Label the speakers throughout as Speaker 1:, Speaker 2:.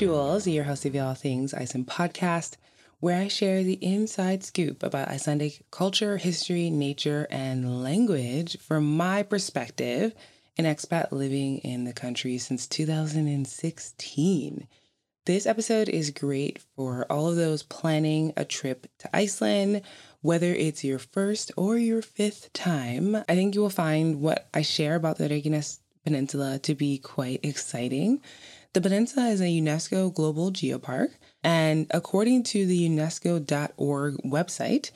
Speaker 1: Jules, your host of All Things Iceland podcast, where I share the inside scoop about Icelandic culture, history, nature, and language from my perspective, an expat living in the country since 2016. This episode is great for all of those planning a trip to Iceland, whether it's your first or your fifth time. I think you will find what I share about the Reykjanes Peninsula to be quite exciting. The peninsula is a UNESCO Global Geopark, and according to the UNESCO.org website,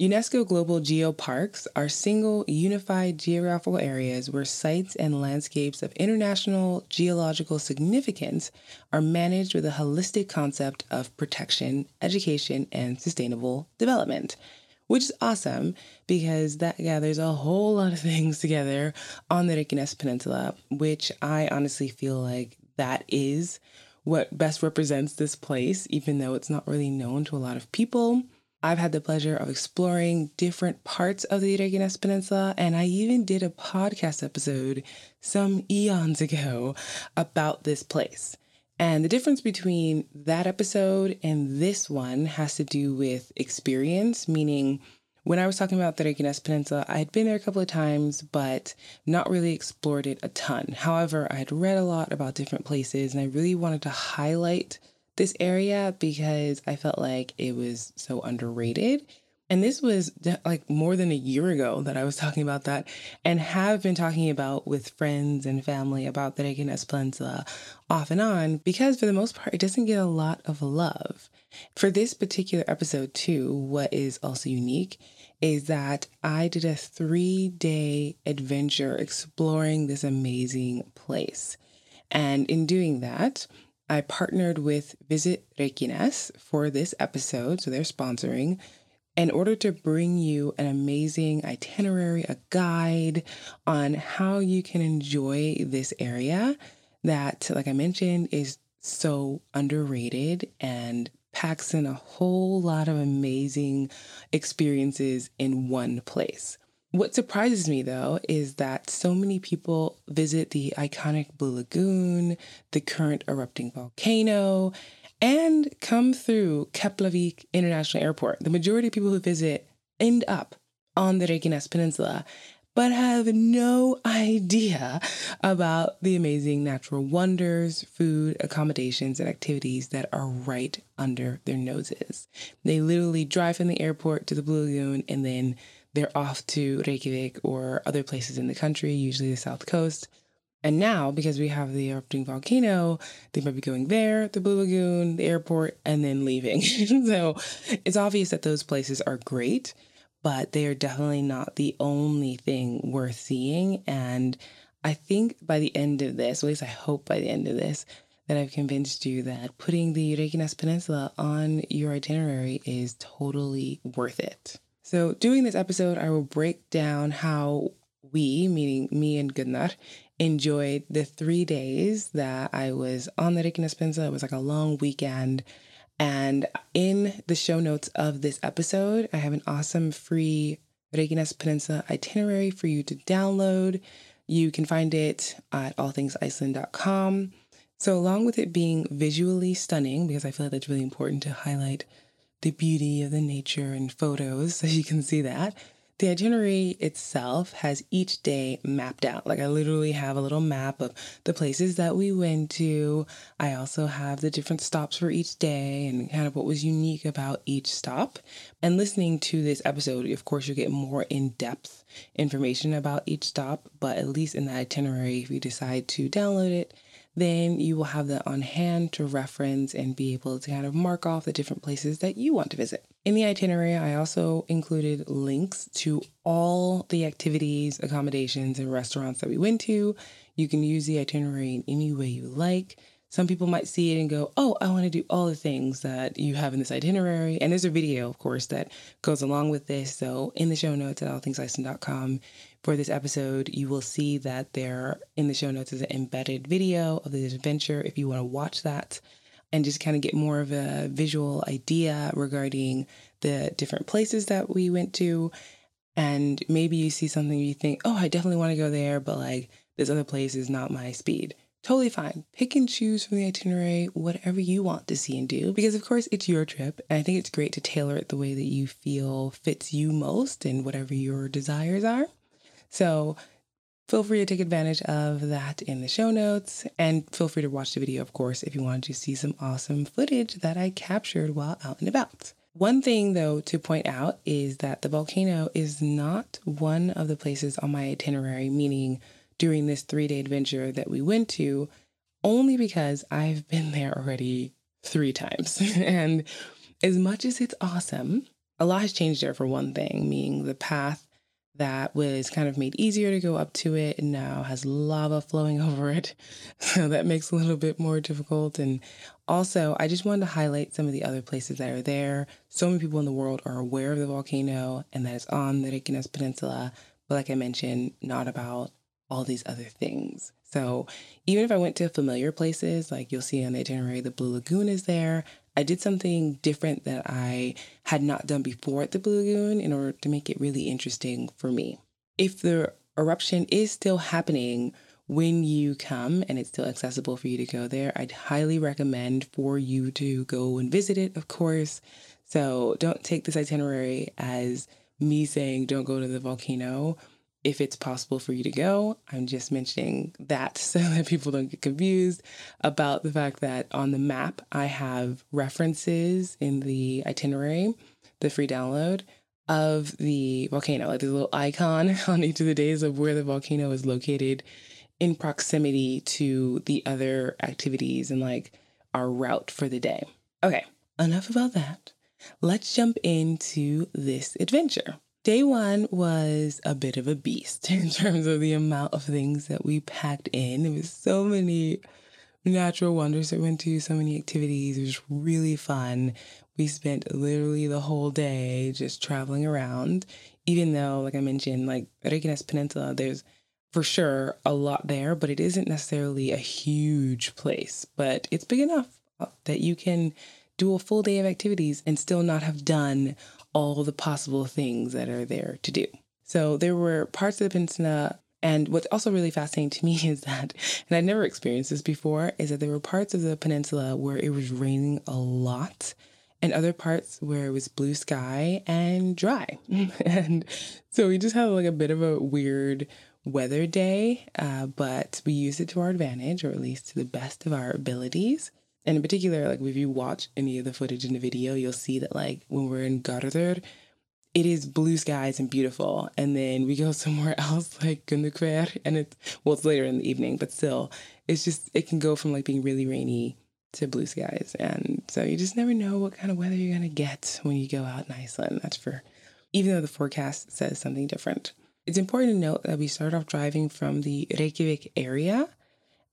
Speaker 1: UNESCO Global Geoparks are single, unified geographical areas where sites and landscapes of international geological significance are managed with a holistic concept of protection, education, and sustainable development. Which is awesome because that gathers a whole lot of things together on the Reykjanes Peninsula, which I honestly feel like that is what best represents this place, even though it's not really known to a lot of people. I've had the pleasure of exploring different parts of the Reykjanes Peninsula, and I even did a podcast episode some eons ago about this place. And the difference between that episode and this one has to do with experience, meaning when I was talking about the Reykjanes Peninsula, I had been there a couple of times, but not really explored it a ton. However, I had read a lot about different places, and I really wanted to highlight this area because I felt like it was so underrated. And this was like more than a year ago that I was talking about that and have been talking about with friends and family about the Reykjanes Peninsula off and on because for the most part, it doesn't get a lot of love. For this particular episode, too, what is also unique is that I did a three day adventure exploring this amazing place. And in doing that, I partnered with Visit Reykjanes for this episode, so they're sponsoring, in order to bring you an amazing itinerary, a guide on how you can enjoy this area that, like I mentioned, is so underrated and packs in a whole lot of amazing experiences in one place. What surprises me though is that so many people visit the iconic Blue Lagoon, the current erupting volcano, and come through Keflavik International Airport. The majority of people who visit end up on the Reykjanes Peninsula but have no idea about the amazing natural wonders, food, accommodations, and activities that are right under their noses. They literally drive from the airport to the Blue Lagoon and then they're off to Reykjavik or other places in the country, usually the south coast. And now, because we have the erupting volcano, they might be going there, the Blue Lagoon, the airport, and then leaving. so it's obvious that those places are great but they are definitely not the only thing worth seeing. And I think by the end of this, at least I hope by the end of this, that I've convinced you that putting the Reykjanes Peninsula on your itinerary is totally worth it. So, doing this episode, I will break down how we, meaning me and Gunnar, enjoyed the three days that I was on the Reykjanes Peninsula. It was like a long weekend and in the show notes of this episode, I have an awesome free Reykjanes Peninsula itinerary for you to download. You can find it at allthingsiceland.com. So, along with it being visually stunning, because I feel like that's really important to highlight the beauty of the nature and photos, so you can see that, the itinerary itself has each day mapped out. Like I literally have a little map of the places that we went to. I also have the different stops for each day and kind of what was unique about each stop. And listening to this episode, of course, you'll get more in depth information about each stop, but at least in the itinerary, if you decide to download it, then you will have that on hand to reference and be able to kind of mark off the different places that you want to visit. In the itinerary, I also included links to all the activities, accommodations, and restaurants that we went to. You can use the itinerary in any way you like. Some people might see it and go, Oh, I want to do all the things that you have in this itinerary. And there's a video, of course, that goes along with this. So in the show notes at allthingsiceland.com for this episode, you will see that there in the show notes is an embedded video of this adventure if you want to watch that and just kind of get more of a visual idea regarding the different places that we went to. And maybe you see something you think, oh, I definitely want to go there, but like this other place is not my speed totally fine. Pick and choose from the itinerary whatever you want to see and do because, of course, it's your trip. And I think it's great to tailor it the way that you feel fits you most and whatever your desires are. So, feel free to take advantage of that in the show notes and feel free to watch the video, of course, if you wanted to see some awesome footage that I captured while out and about. One thing, though, to point out is that the volcano is not one of the places on my itinerary, meaning during this three day adventure that we went to, only because I've been there already three times. and as much as it's awesome, a lot has changed there for one thing, meaning the path that was kind of made easier to go up to it and now has lava flowing over it. So that makes a little bit more difficult. And also, I just wanted to highlight some of the other places that are there. So many people in the world are aware of the volcano and that it's on the Reykjanes Peninsula. But like I mentioned, not about all these other things. So even if I went to familiar places, like you'll see on the itinerary, the Blue Lagoon is there. I did something different that I had not done before at the Blue Lagoon in order to make it really interesting for me. If the eruption is still happening when you come and it's still accessible for you to go there, I'd highly recommend for you to go and visit it, of course. So don't take this itinerary as me saying don't go to the volcano if it's possible for you to go. I'm just mentioning that so that people don't get confused about the fact that on the map, I have references in the itinerary, the free download of the volcano. Like a little icon on each of the days of where the volcano is located in proximity to the other activities and like our route for the day. Okay, enough about that. Let's jump into this adventure. Day one was a bit of a beast in terms of the amount of things that we packed in. It was so many natural wonders that we went to, so many activities. It was really fun. We spent literally the whole day just traveling around, even though, like I mentioned, like Reykjanes Peninsula, there's for sure a lot there, but it isn't necessarily a huge place. But it's big enough that you can do a full day of activities and still not have done all the possible things that are there to do. So there were parts of the peninsula. And what's also really fascinating to me is that, and I'd never experienced this before, is that there were parts of the peninsula where it was raining a lot and other parts where it was blue sky and dry. and so we just had like a bit of a weird weather day, uh, but we used it to our advantage, or at least to the best of our abilities. And in particular, like if you watch any of the footage in the video, you'll see that like when we're in Garður, it is blue skies and beautiful. And then we go somewhere else like Gunnukver and it's well it's later in the evening, but still it's just it can go from like being really rainy to blue skies. And so you just never know what kind of weather you're gonna get when you go out in Iceland. That's for even though the forecast says something different. It's important to note that we started off driving from the Reykjavik area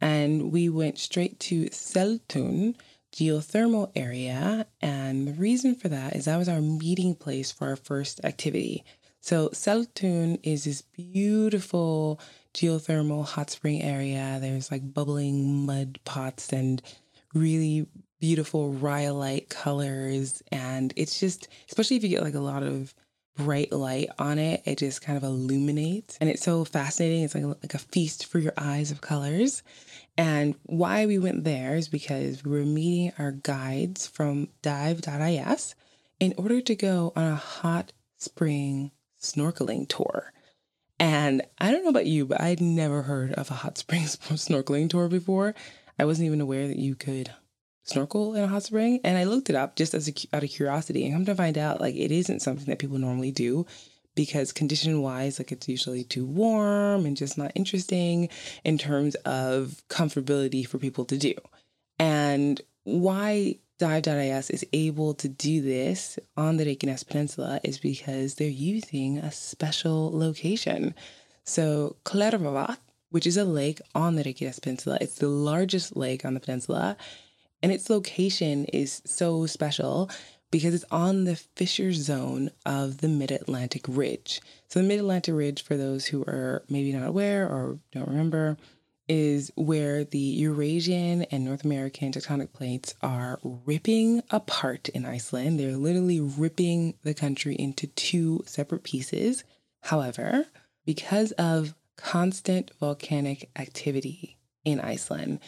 Speaker 1: and we went straight to Seltun geothermal area. And the reason for that is that was our meeting place for our first activity. So Seltun is this beautiful geothermal hot spring area. There's like bubbling mud pots and really beautiful rhyolite colors. And it's just, especially if you get like a lot of bright light on it, it just kind of illuminates. And it's so fascinating. It's like, like a feast for your eyes of colors. And why we went there is because we were meeting our guides from dive.is in order to go on a hot spring snorkeling tour. And I don't know about you, but I'd never heard of a hot spring snorkeling tour before. I wasn't even aware that you could snorkel in a hot spring. And I looked it up just as a, out of curiosity and come to find out like it isn't something that people normally do because condition wise, like it's usually too warm and just not interesting in terms of comfortability for people to do. And why Dive.is is able to do this on the Reykjanes Peninsula is because they're using a special location. So Kleifarvatn, which is a lake on the Reykjanes Peninsula, it's the largest lake on the peninsula, and its location is so special because it's on the fissure zone of the Mid Atlantic Ridge. So, the Mid Atlantic Ridge, for those who are maybe not aware or don't remember, is where the Eurasian and North American tectonic plates are ripping apart in Iceland. They're literally ripping the country into two separate pieces. However, because of constant volcanic activity in Iceland.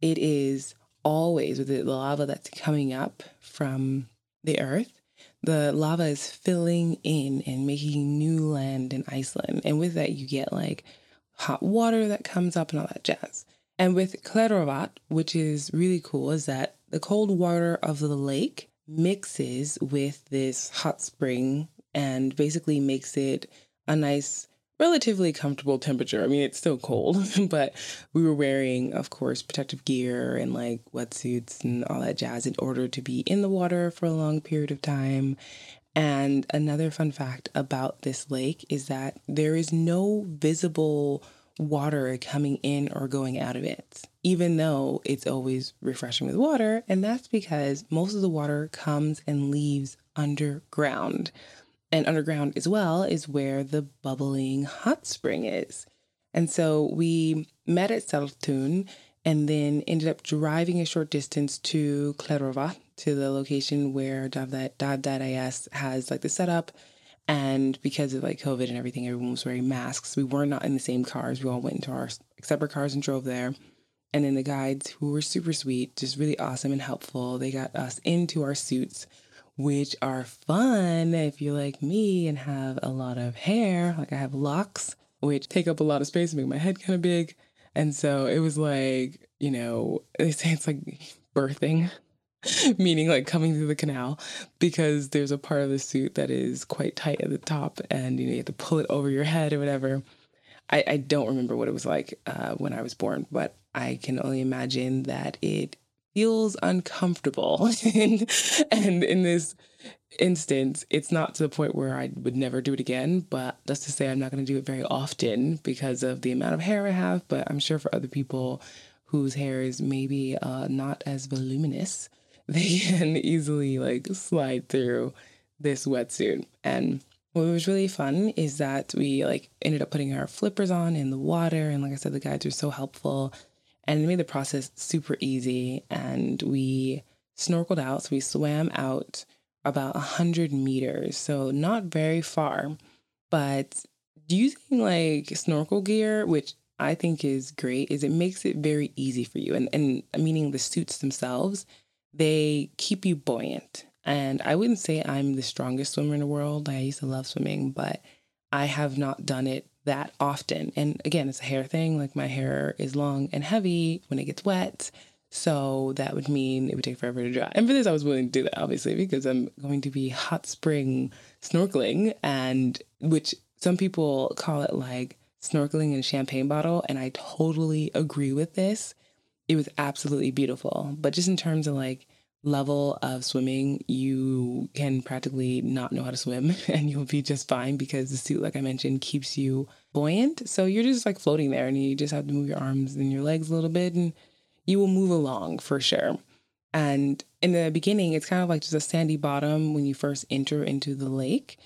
Speaker 1: It is always with the lava that's coming up from the earth. The lava is filling in and making new land in Iceland. And with that, you get like hot water that comes up and all that jazz. And with Kleifarvatn, which is really cool, is that the cold water of the lake mixes with this hot spring and basically makes it a nice relatively comfortable temperature. I mean, it's still cold, but we were wearing, of course, protective gear and like wetsuits and all that jazz in order to be in the water for a long period of time. And another fun fact about this lake is that there is no visible water coming in or going out of it, even though it's always refreshing with water. And that's because most of the water comes and leaves underground and underground as well is where the bubbling hot spring is. And so we met at Seltun and then ended up driving a short distance to Kleifarvatn, to the location where Dive.is has like the setup. And because of like COVID and everything, everyone was wearing masks. We were not in the same cars. We all went into our separate cars and drove there. And then the guides, who were super sweet, just really awesome and helpful, they got us into our suits which are fun if you're like me and have a lot of hair. Like I have locks, which take up a lot of space and make my head kind of big. And so it was like, you know, they say it's like birthing, meaning like coming through the canal, because there's a part of the suit that is quite tight at the top and you know, you have to pull it over your head or whatever. I, I don't remember what it was like uh, when I was born, but I can only imagine that it feels uncomfortable. and, and in this instance, it's not to the point where I would never do it again, but that's to say I'm not going to do it very often because of the amount of hair I have. But I'm sure for other people whose hair is maybe uh, not as voluminous, they can easily like slide through this wetsuit. And what was really fun is that we like ended up putting our flippers on in the water. And like I said, the guides were so helpful and it made the process super easy. And we snorkeled out. So we swam out about 100 meters. So not very far. But using like snorkel gear, which I think is great, is it makes it very easy for you. And, and meaning the suits themselves, they keep you buoyant. And I wouldn't say I'm the strongest swimmer in the world. I used to love swimming, but I have not done it that often. And again, it's a hair thing. Like my hair is long and heavy when it gets wet. So that would mean it would take forever to dry. And for this, I was willing to do that, obviously, because I'm going to be hot spring snorkeling, and which some people call it like snorkeling in a champagne bottle. And I totally agree with this. It was absolutely beautiful. But just in terms of like level of swimming, you can practically not know how to swim and you'll be just fine because the suit, like I mentioned, keeps you buoyant. So you're just like floating there and you just have to move your arms and your legs a little bit and you will move along for sure. And in the beginning, it's kind of like just a sandy bottom when you first enter into the lake.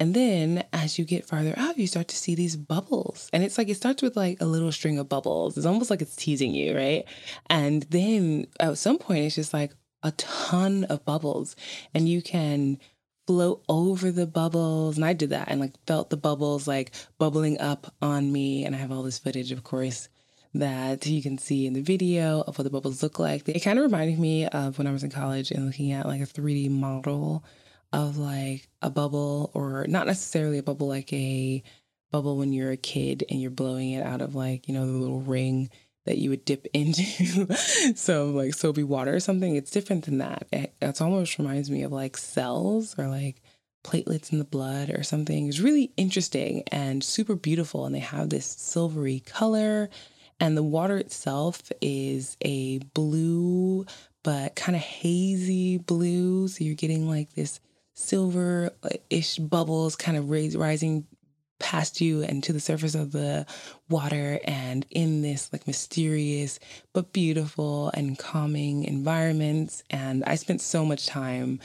Speaker 1: And then as you get farther out, you start to see these bubbles. And it's like it starts with like a little string of bubbles. It's almost like it's teasing you, right? And then at some point, it's just like, a ton of bubbles and you can float over the bubbles. And I did that and like felt the bubbles like bubbling up on me. And I have all this footage, of course, that you can see in the video of what the bubbles look like. It kind of reminded me of when I was in college and looking at like a 3D model of like a bubble, or not necessarily a bubble like a bubble when you're a kid and you're blowing it out of like, you know, the little ring that you would dip into some like soapy water or something. It's different than that. It, almost reminds me of like cells or like platelets in the blood or something. It's really interesting and super beautiful. And they have this silvery color. And the water itself is a blue, but kind of hazy blue. So you're getting like this silver ish bubbles kind of rising past you and to the surface of the water and in this like mysterious but beautiful and calming environments. And I spent so much time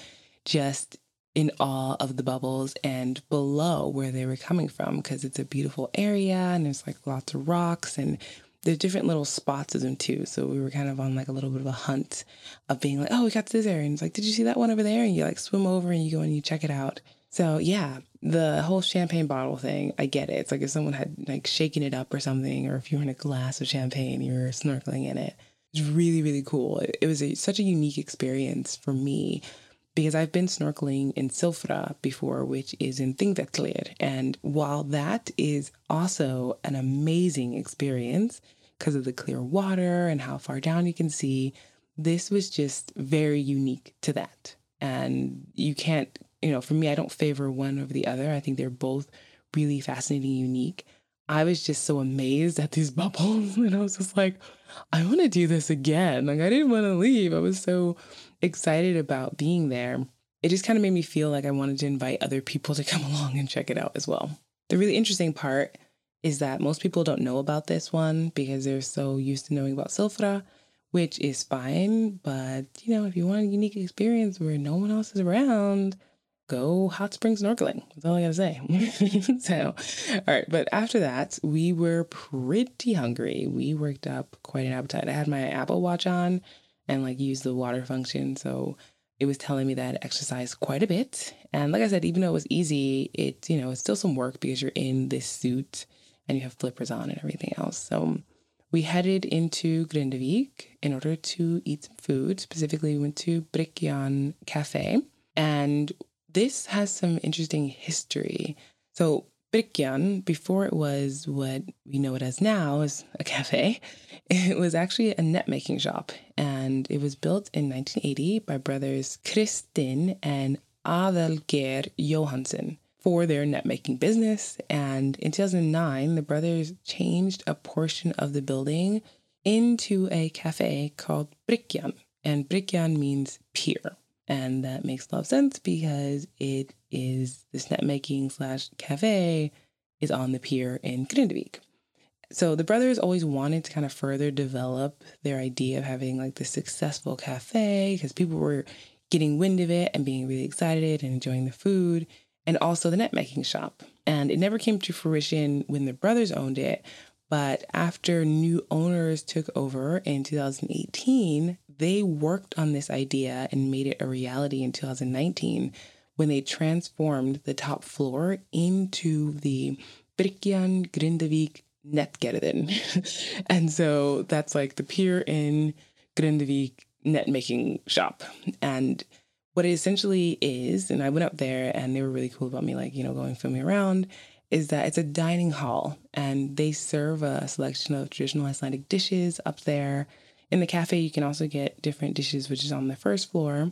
Speaker 1: just in awe of the bubbles and below where they were coming from because it's a beautiful area and there's like lots of rocks and there's different little spots of them too. So we were kind of on like a little bit of a hunt of being like, oh, we got to this area. And it's like, did you see that one over there? And you like swim over and you go and you check it out. So yeah, the whole champagne bottle thing, I get it. It's like if someone had like shaken it up or something, or if you were in a glass of champagne, you were snorkeling in it. It's really, really cool. It, it was a, such a unique experience for me because I've been snorkeling in Silfra before, which is in Þingvellir. And while that is also an amazing experience because of the clear water and how far down you can see, this was just very unique to that. And you can't, you know, for me, I don't favor one over the other. I think they're both really fascinating, unique. I was just so amazed at these bubbles. And I was just like, I want to do this again. Like, I didn't want to leave. I was so excited about being there. It just kind of made me feel like I wanted to invite other people to come along and check it out as well. The really interesting part is that most people don't know about this one because they're so used to knowing about Silfra, which is fine. But, you know, if you want a unique experience where no one else is around, go hot spring snorkeling. That's all I gotta say. so, all right. But after that, we were pretty hungry. We worked up quite an appetite. I had my Apple Watch on and like used the water function. So it was telling me that I exercised quite a bit. And like I said, even though it was easy, it, you know, it's still some work because you're in this suit and you have flippers on and everything else. So we headed into Grindavik in order to eat some food. Specifically, we went to Bryggjan Cafe. And this has some interesting history. So Bryggjan, before it was what we know it as now, is a cafe, it was actually a net making shop. And it was built in 1980 by brothers Kristin and Adelgeir Johansen for their net making business. And in 2009, the brothers changed a portion of the building into a cafe called Bryggjan. And Bryggjan means pier. And that makes a lot of sense because it is this net making slash cafe is on the pier in Grindavik. So the brothers always wanted to kind of further develop their idea of having like this successful cafe because people were getting wind of it and being really excited and enjoying the food and also the net making shop. And it never came to fruition when the brothers owned it, but after new owners took over in 2018, they worked on this idea and made it a reality in 2019 when they transformed the top floor into the Bryggjan Grindavik Netgerðin. and so that's like the pier in Grindavik net making shop. And what it essentially is, and I went up there and they were really cool about me, like, you know, going filming around is that it's a dining hall and they serve a selection of traditional Icelandic dishes up there. In the cafe, you can also get different dishes, which is on the first floor.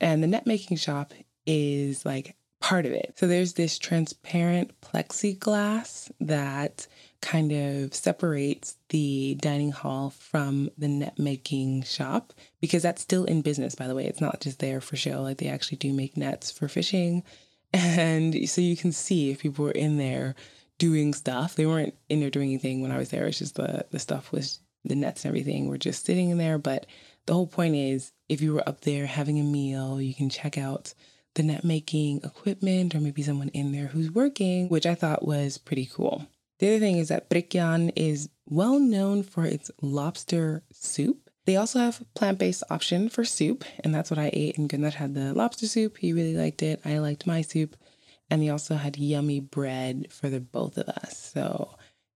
Speaker 1: And the net making shop is like part of it. So there's this transparent plexiglass that kind of separates the dining hall from the net making shop because that's still in business, by the way. It's not just there for show. Like they actually do make nets for fishing and so you can see if people were in there doing stuff. They weren't in there doing anything when I was there. It's just the, the stuff was the nets and everything were just sitting in there. But the whole point is if you were up there having a meal, you can check out the net making equipment or maybe someone in there who's working, which I thought was pretty cool. The other thing is that Bryggjan is well known for its lobster soup. They also have plant-based option for soup, and that's what I ate. And Gunnar had the lobster soup. He really liked it. I liked my soup. And they also had yummy bread for the both of us. So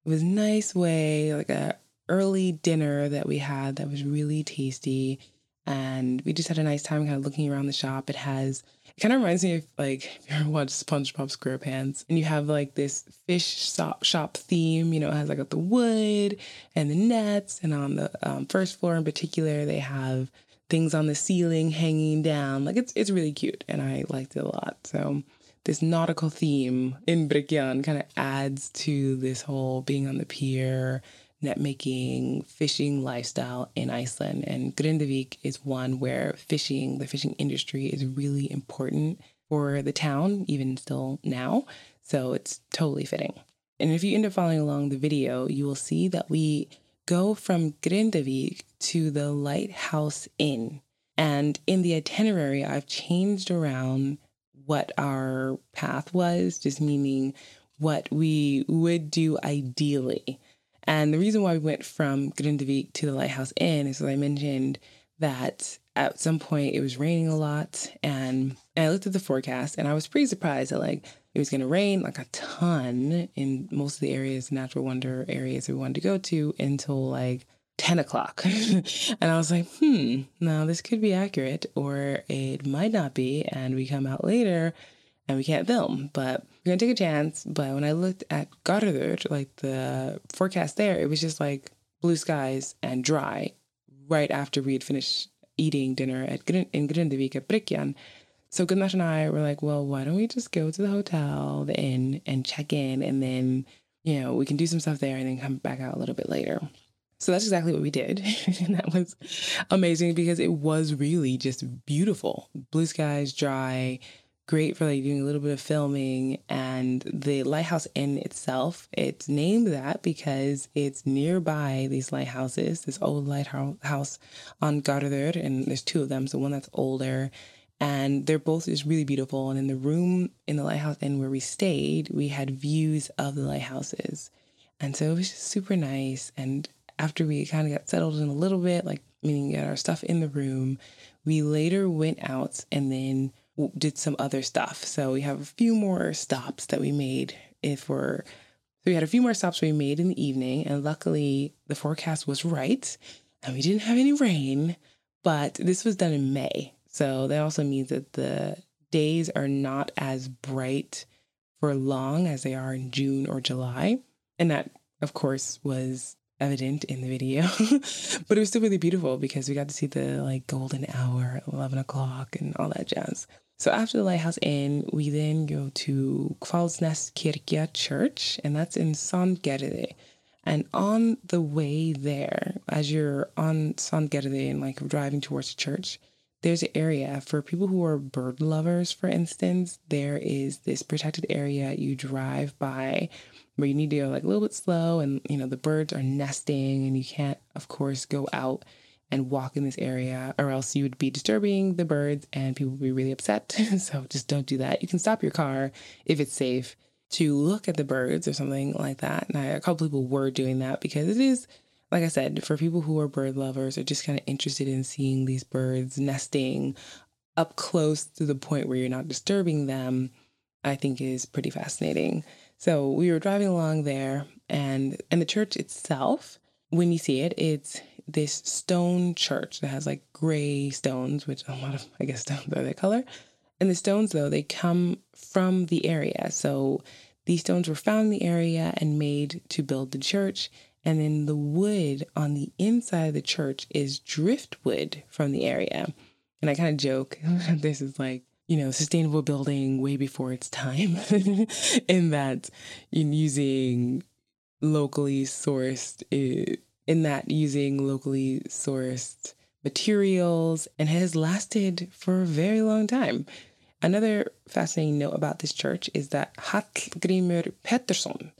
Speaker 1: it was nice way, like a early dinner that we had that was really tasty. And we just had a nice time kind of looking around the shop. It has it kind of reminds me of like if you ever watched SpongeBob SquarePants and you have like this fish shop, theme, you know, it has like the wood and the nets. And on the um, first floor in particular, they have things on the ceiling hanging down. Like it's, it's really cute and I liked it a lot. So this nautical theme in Bryggjan kind of adds to this whole being on the pier net making, fishing lifestyle in Iceland. And Grindavik is one where fishing, the fishing industry, is really important for the town, even still now. So it's totally fitting. And if you end up following along the video, you will see that we go from Grindavik to the Lighthouse Inn. And in the itinerary, I've changed around what our path was, just meaning what we would do ideally. And the reason why we went from Grindavik to the Lighthouse Inn is, as I mentioned, that at some point it was raining a lot and And I looked at the forecast and I was pretty surprised that like it was going to rain like a ton in most of the areas, natural wonder areas we wanted to go to until like 10 o'clock. and I was like, hmm, now this could be accurate or it might not be. And we come out later and we can't film, but we're to take a chance. But when I looked at Garður, like the forecast there, it was just like blue skies and dry right after we had finished eating dinner at in Grindavik at Bryggjan. So Gunnar and I were like, well, why don't we just go to the hotel, the inn, and check in, and then you know we can do some stuff there, and then come back out a little bit later. So that's exactly what we did, and that was amazing because it was really just beautiful, blue skies, dry, great for like doing a little bit of filming. And the lighthouse inn itself, it's named that because it's nearby these lighthouses. This old lighthouse on Garður, and there's two of them. So one that's older and they're both just really beautiful. And in the room in the lighthouse inn where we stayed, we had views of the lighthouses, and so it was just super nice. And after we kind of got settled in a little bit, like meaning get our stuff in the room, we later went out and then did some other stuff. So we have a few more stops that we made if we're so we had a few more stops we made in the evening, and luckily the forecast was right, and we didn't have any rain. But this was done in May, so that also means that the days are not as bright for long as they are in June or July. And that, of course, was evident in the video. but it was still really beautiful because we got to see the like golden hour at 11 o'clock and all that jazz. So after the Lighthouse Inn, we then go to Hvalsnes Kirkja Church, and that's in Sandgerði. And on the way there, as you're on Sandgerði and like driving towards the church, there's an area for people who are bird lovers, for instance. There is this protected area you drive by where you need to go like a little bit slow, and you know, the birds are nesting, and you can't, of course, go out and walk in this area, or else you would be disturbing the birds and people would be really upset. so just don't do that. You can stop your car if it's safe to look at the birds or something like that. And I, a couple people were doing that because it is like I said, for people who are bird lovers or just kind of interested in seeing these birds nesting up close to the point where you're not disturbing them, I think is pretty fascinating. So we were driving along there and and the church itself, when you see it, it's this stone church that has like gray stones, which a lot of I guess stones are that color. And the stones though, they come from the area. So these stones were found in the area and made to build the church and then the wood on the inside of the church is driftwood from the area. And I kind of joke, this is like, you know, sustainable building way before its time, in that in using locally sourced, in that using locally sourced materials and has lasted for a very long time. Another fascinating note about this church is that Hallgrimur Pétursson,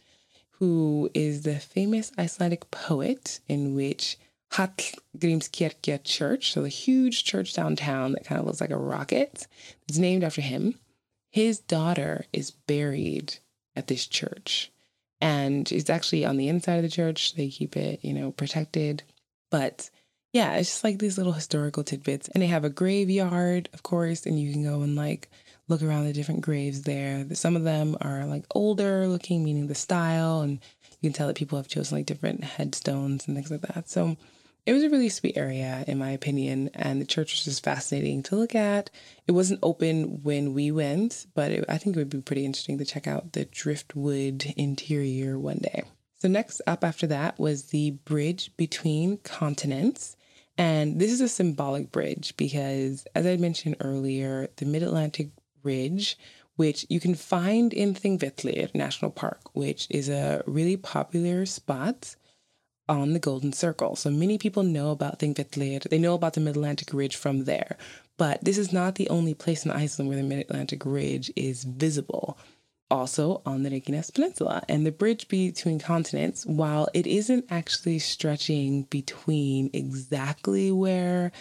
Speaker 1: who is the famous Icelandic poet in which Hallgrímskirkja Church, so the huge church downtown that kind of looks like a rocket, It's named after him. His daughter is buried at this church. And it's actually on the inside of the church. They keep it, you know, protected. But yeah, it's just like these little historical tidbits. And they have a graveyard, of course, and you can go and like look around the different graves there. Some of them are like older looking, meaning the style, and you can tell that people have chosen like different headstones and things like that. So it was a really sweet area, in my opinion, and the church was just fascinating to look at. It wasn't open when we went, but it, I think it would be pretty interesting to check out the driftwood interior one day. So, next up after that was the bridge between continents. And this is a symbolic bridge because, as I mentioned earlier, the Mid Atlantic Ridge, which you can find in Thingvellir National Park, which is a really popular spot on the Golden Circle. So many people know about Thingvellir. They know about the Mid Atlantic Ridge from there. But this is not the only place in Iceland where the Mid Atlantic Ridge is visible. Also on the Reykjanes Peninsula. And the bridge between continents, while it isn't actually stretching between exactly where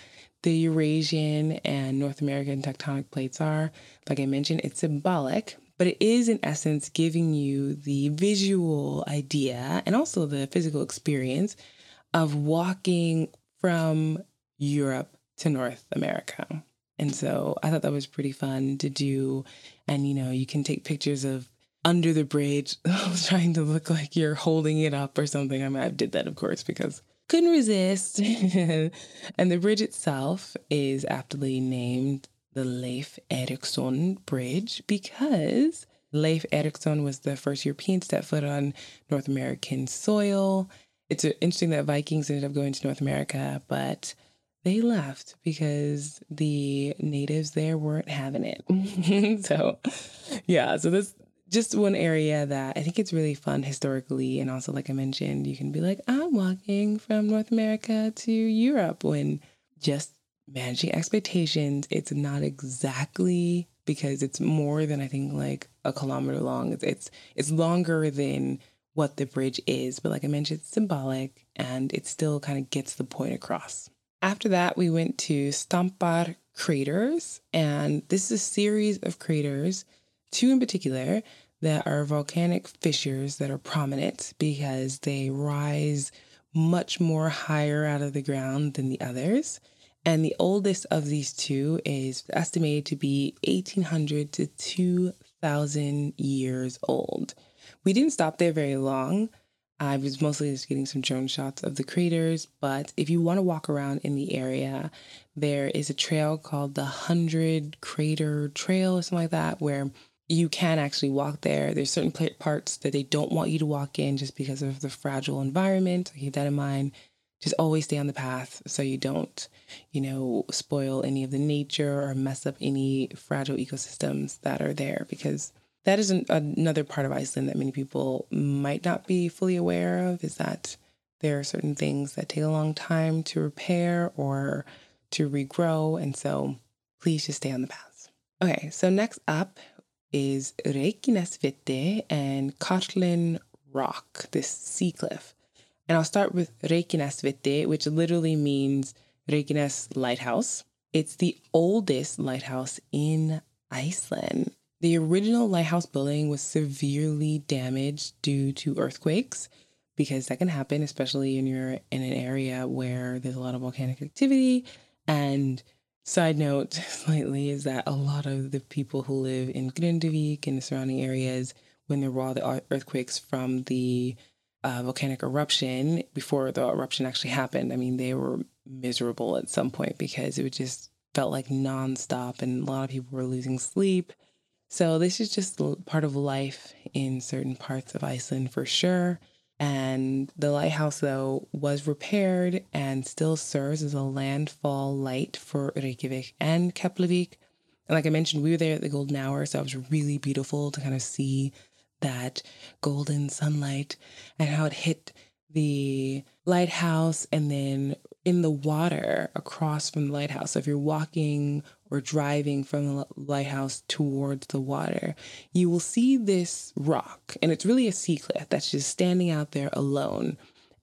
Speaker 1: the Eurasian and North American tectonic plates are. Like I mentioned, it's symbolic, but it is in essence giving you the visual idea and also the physical experience of walking from Europe to North America. And so I thought that was pretty fun to do. And, you know, you can take pictures of under the bridge, trying to look like you're holding it up or something. I mean, I did that, of course, because couldn't resist. and the bridge itself is aptly named the Leif Erikson Bridge because Leif Erikson was the first European to step foot on North American soil. It's uh, interesting that Vikings ended up going to North America, but they left because the natives there weren't having it. so, yeah, so this just one area that I think it's really fun historically. And also, like I mentioned, you can be like, I'm walking from North America to Europe when just managing expectations, it's not exactly because it's more than I think like a kilometer long. It's it's, it's longer than what the bridge is, but like I mentioned, it's symbolic and it still kind of gets the point across. After that, we went to Stampar craters, and this is a series of craters, two in particular, that are volcanic fissures that are prominent because they rise much more higher out of the ground than the others. And the oldest of these two is estimated to be 1800 to 2000 years old. We didn't stop there very long. I was mostly just getting some drone shots of the craters, but if you want to walk around in the area, there is a trail called the 100 Crater Trail or something like that, where you can actually walk there. There's certain parts that they don't want you to walk in just because of the fragile environment. keep that in mind. Just always stay on the path so you don't, you know, spoil any of the nature or mess up any fragile ecosystems that are there because that is an, another part of Iceland that many people might not be fully aware of is that there are certain things that take a long time to repair or to regrow. And so please just stay on the path. Okay, so next up is Reykjanesviti and Karlinn Rock, this sea cliff. And I'll start with Reykjanesviti, which literally means Reykjanes Lighthouse. It's the oldest lighthouse in Iceland. The original lighthouse building was severely damaged due to earthquakes because that can happen, especially when you're in an area where there's a lot of volcanic activity. And side note, slightly, is that a lot of the people who live in Grindavik and the surrounding areas, when there were all the earthquakes from the uh, volcanic eruption, before the eruption actually happened, I mean, they were miserable at some point because it just felt like nonstop and a lot of people were losing sleep so this is just part of life in certain parts of Iceland for sure. And the lighthouse, though, was repaired and still serves as a landfall light for Reykjavik and Keflavik. And like I mentioned, we were there at the golden hour, so it was really beautiful to kind of see that golden sunlight and how it hit the lighthouse and then in the water across from the lighthouse. So if you're walking or driving from the lighthouse towards the water, you will see this rock, and it's really a sea cliff that's just standing out there alone.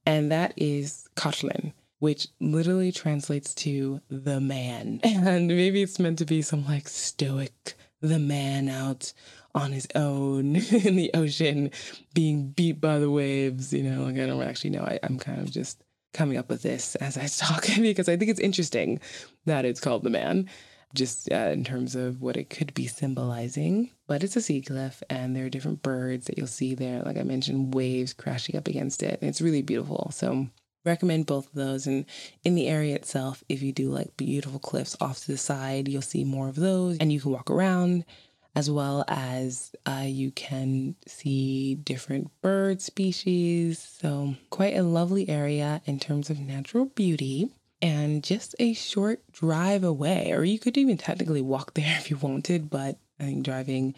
Speaker 1: And that is Karlinn, which literally translates to the man. And maybe it's meant to be some like stoic, the man out on his own in the ocean, being beat by the waves. You know, like I don't actually know. I, I'm kind of just coming up with this as I talk because I think it's interesting that it's called the man, just uh, in terms of what it could be symbolizing. But it's a sea cliff, and there are different birds that you'll see there. Like I mentioned, waves crashing up against it. It's really beautiful. So recommend both of those and in the area itself if you do like beautiful cliffs off to the side you'll see more of those and you can walk around as well as uh, you can see different bird species. So, quite a lovely area in terms of natural beauty. And just a short drive away, or you could even technically walk there if you wanted, but I think driving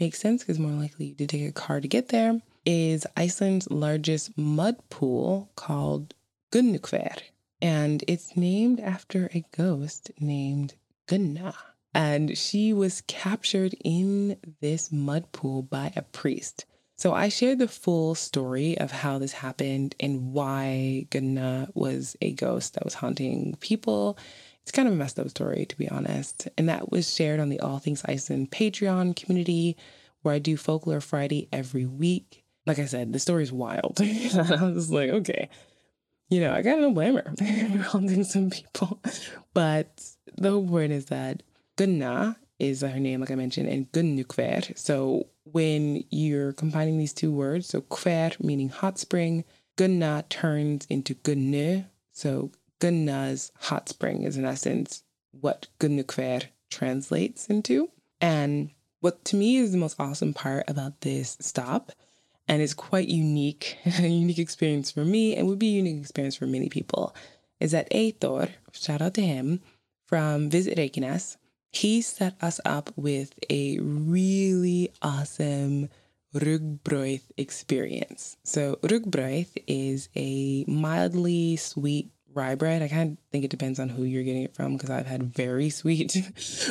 Speaker 1: makes sense because more likely you to take a car to get there. Is Iceland's largest mud pool called Gunnukver, and it's named after a ghost named Gunna and she was captured in this mud pool by a priest. So I shared the full story of how this happened and why Gunna was a ghost that was haunting people. It's kind of a messed up story, to be honest. And that was shared on the All Things Iceland Patreon community, where I do Folklore Friday every week. Like I said, the story is wild. I was like, okay, you know, I got no blame her for haunting some people. But the whole point is that Gunna is her name, like I mentioned, and Gunnukver. So when you're combining these two words, so kver meaning hot spring, Gunna turns into Gunnu. So Gunna's hot spring is in essence what Gunnukver translates into. And what to me is the most awesome part about this stop, and it's quite unique, a unique experience for me, and would be a unique experience for many people, is that Eitor, shout out to him, from Visit Reykjanes, he set us up with a really awesome rugbrauð experience. So rugbrauð is a mildly sweet rye bread. I kind of think it depends on who you're getting it from because I've had very sweet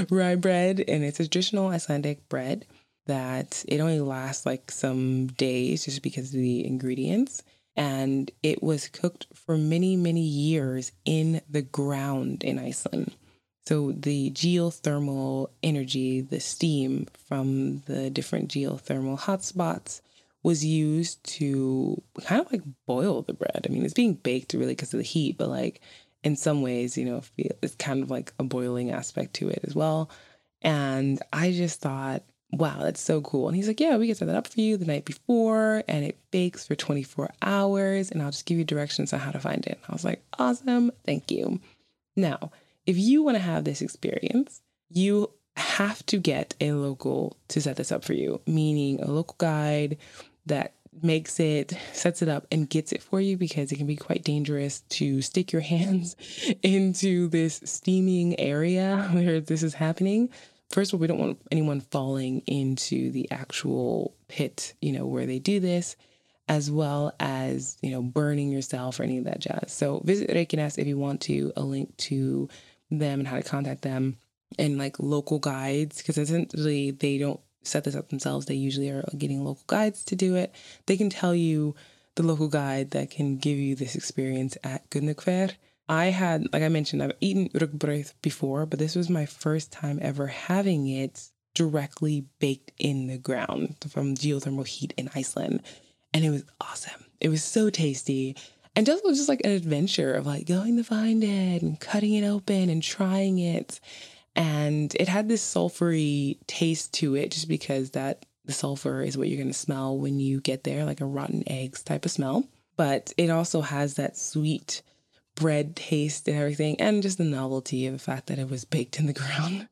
Speaker 1: rye bread and it's a traditional Icelandic bread that it only lasts like some days just because of the ingredients. And it was cooked for many, many years in the ground in Iceland. So the geothermal energy, the steam from the different geothermal hotspots was used to kind of like boil the bread. I mean, it's being baked really because of the heat, but like in some ways, you know, it's kind of like a boiling aspect to it as well. And I just thought, wow, that's so cool. And he's like, yeah, we can set that up for you the night before and it bakes for 24 hours and I'll just give you directions on how to find it. And I was like, awesome. Thank you. Now, if you want to have this experience, you have to get a local to set this up for you, meaning a local guide that makes it, sets it up, and gets it for you because it can be quite dangerous to stick your hands into this steaming area where this is happening. First of all, we don't want anyone falling into the actual pit, you know, where they do this, as well as, you know, burning yourself or any of that jazz. So visit Reykjanes if you want to, a link to them and how to contact them and like local guides because essentially they don't set this up themselves. They usually are getting local guides to do it. They can tell you the local guide that can give you this experience at Gunnukver. I had, like I mentioned, I've eaten rugbrauð before, but this was my first time ever having it directly baked in the ground from geothermal heat in Iceland. And it was awesome. It was so tasty. And just was just like an adventure of like going to find it and cutting it open and trying it. And it had this sulfury taste to it just because that the sulfur is what you're going to smell when you get there, like a rotten eggs type of smell. But it also has that sweet bread taste and everything, and just the novelty of the fact that it was baked in the ground.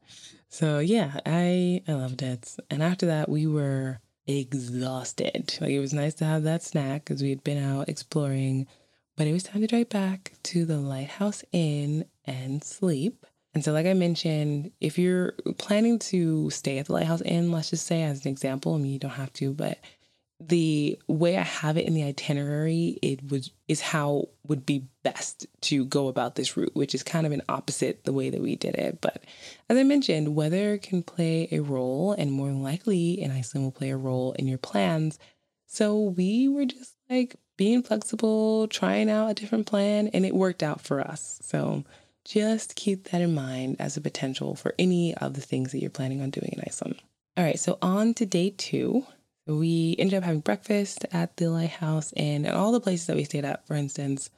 Speaker 1: So yeah, I I loved it. And after that, we were exhausted. Like it was nice to have that snack because we had been out exploring but it was time to drive back to the Lighthouse Inn and sleep. And so, like I mentioned, if you're planning to stay at the Lighthouse Inn, let's just say as an example, I mean, you don't have to, but the way I have it in the itinerary, it was is how would be best to go about this route, which is kind of an opposite the way that we did it. But as I mentioned, weather can play a role, and more likely in Iceland will play a role in your plans. So we were just like being flexible, trying out a different plan, and it worked out for us. So just keep that in mind as a potential for any of the things that you're planning on doing in Iceland. All right, so on to day two. We ended up having breakfast at the lighthouse, and all the places that we stayed at, for instance,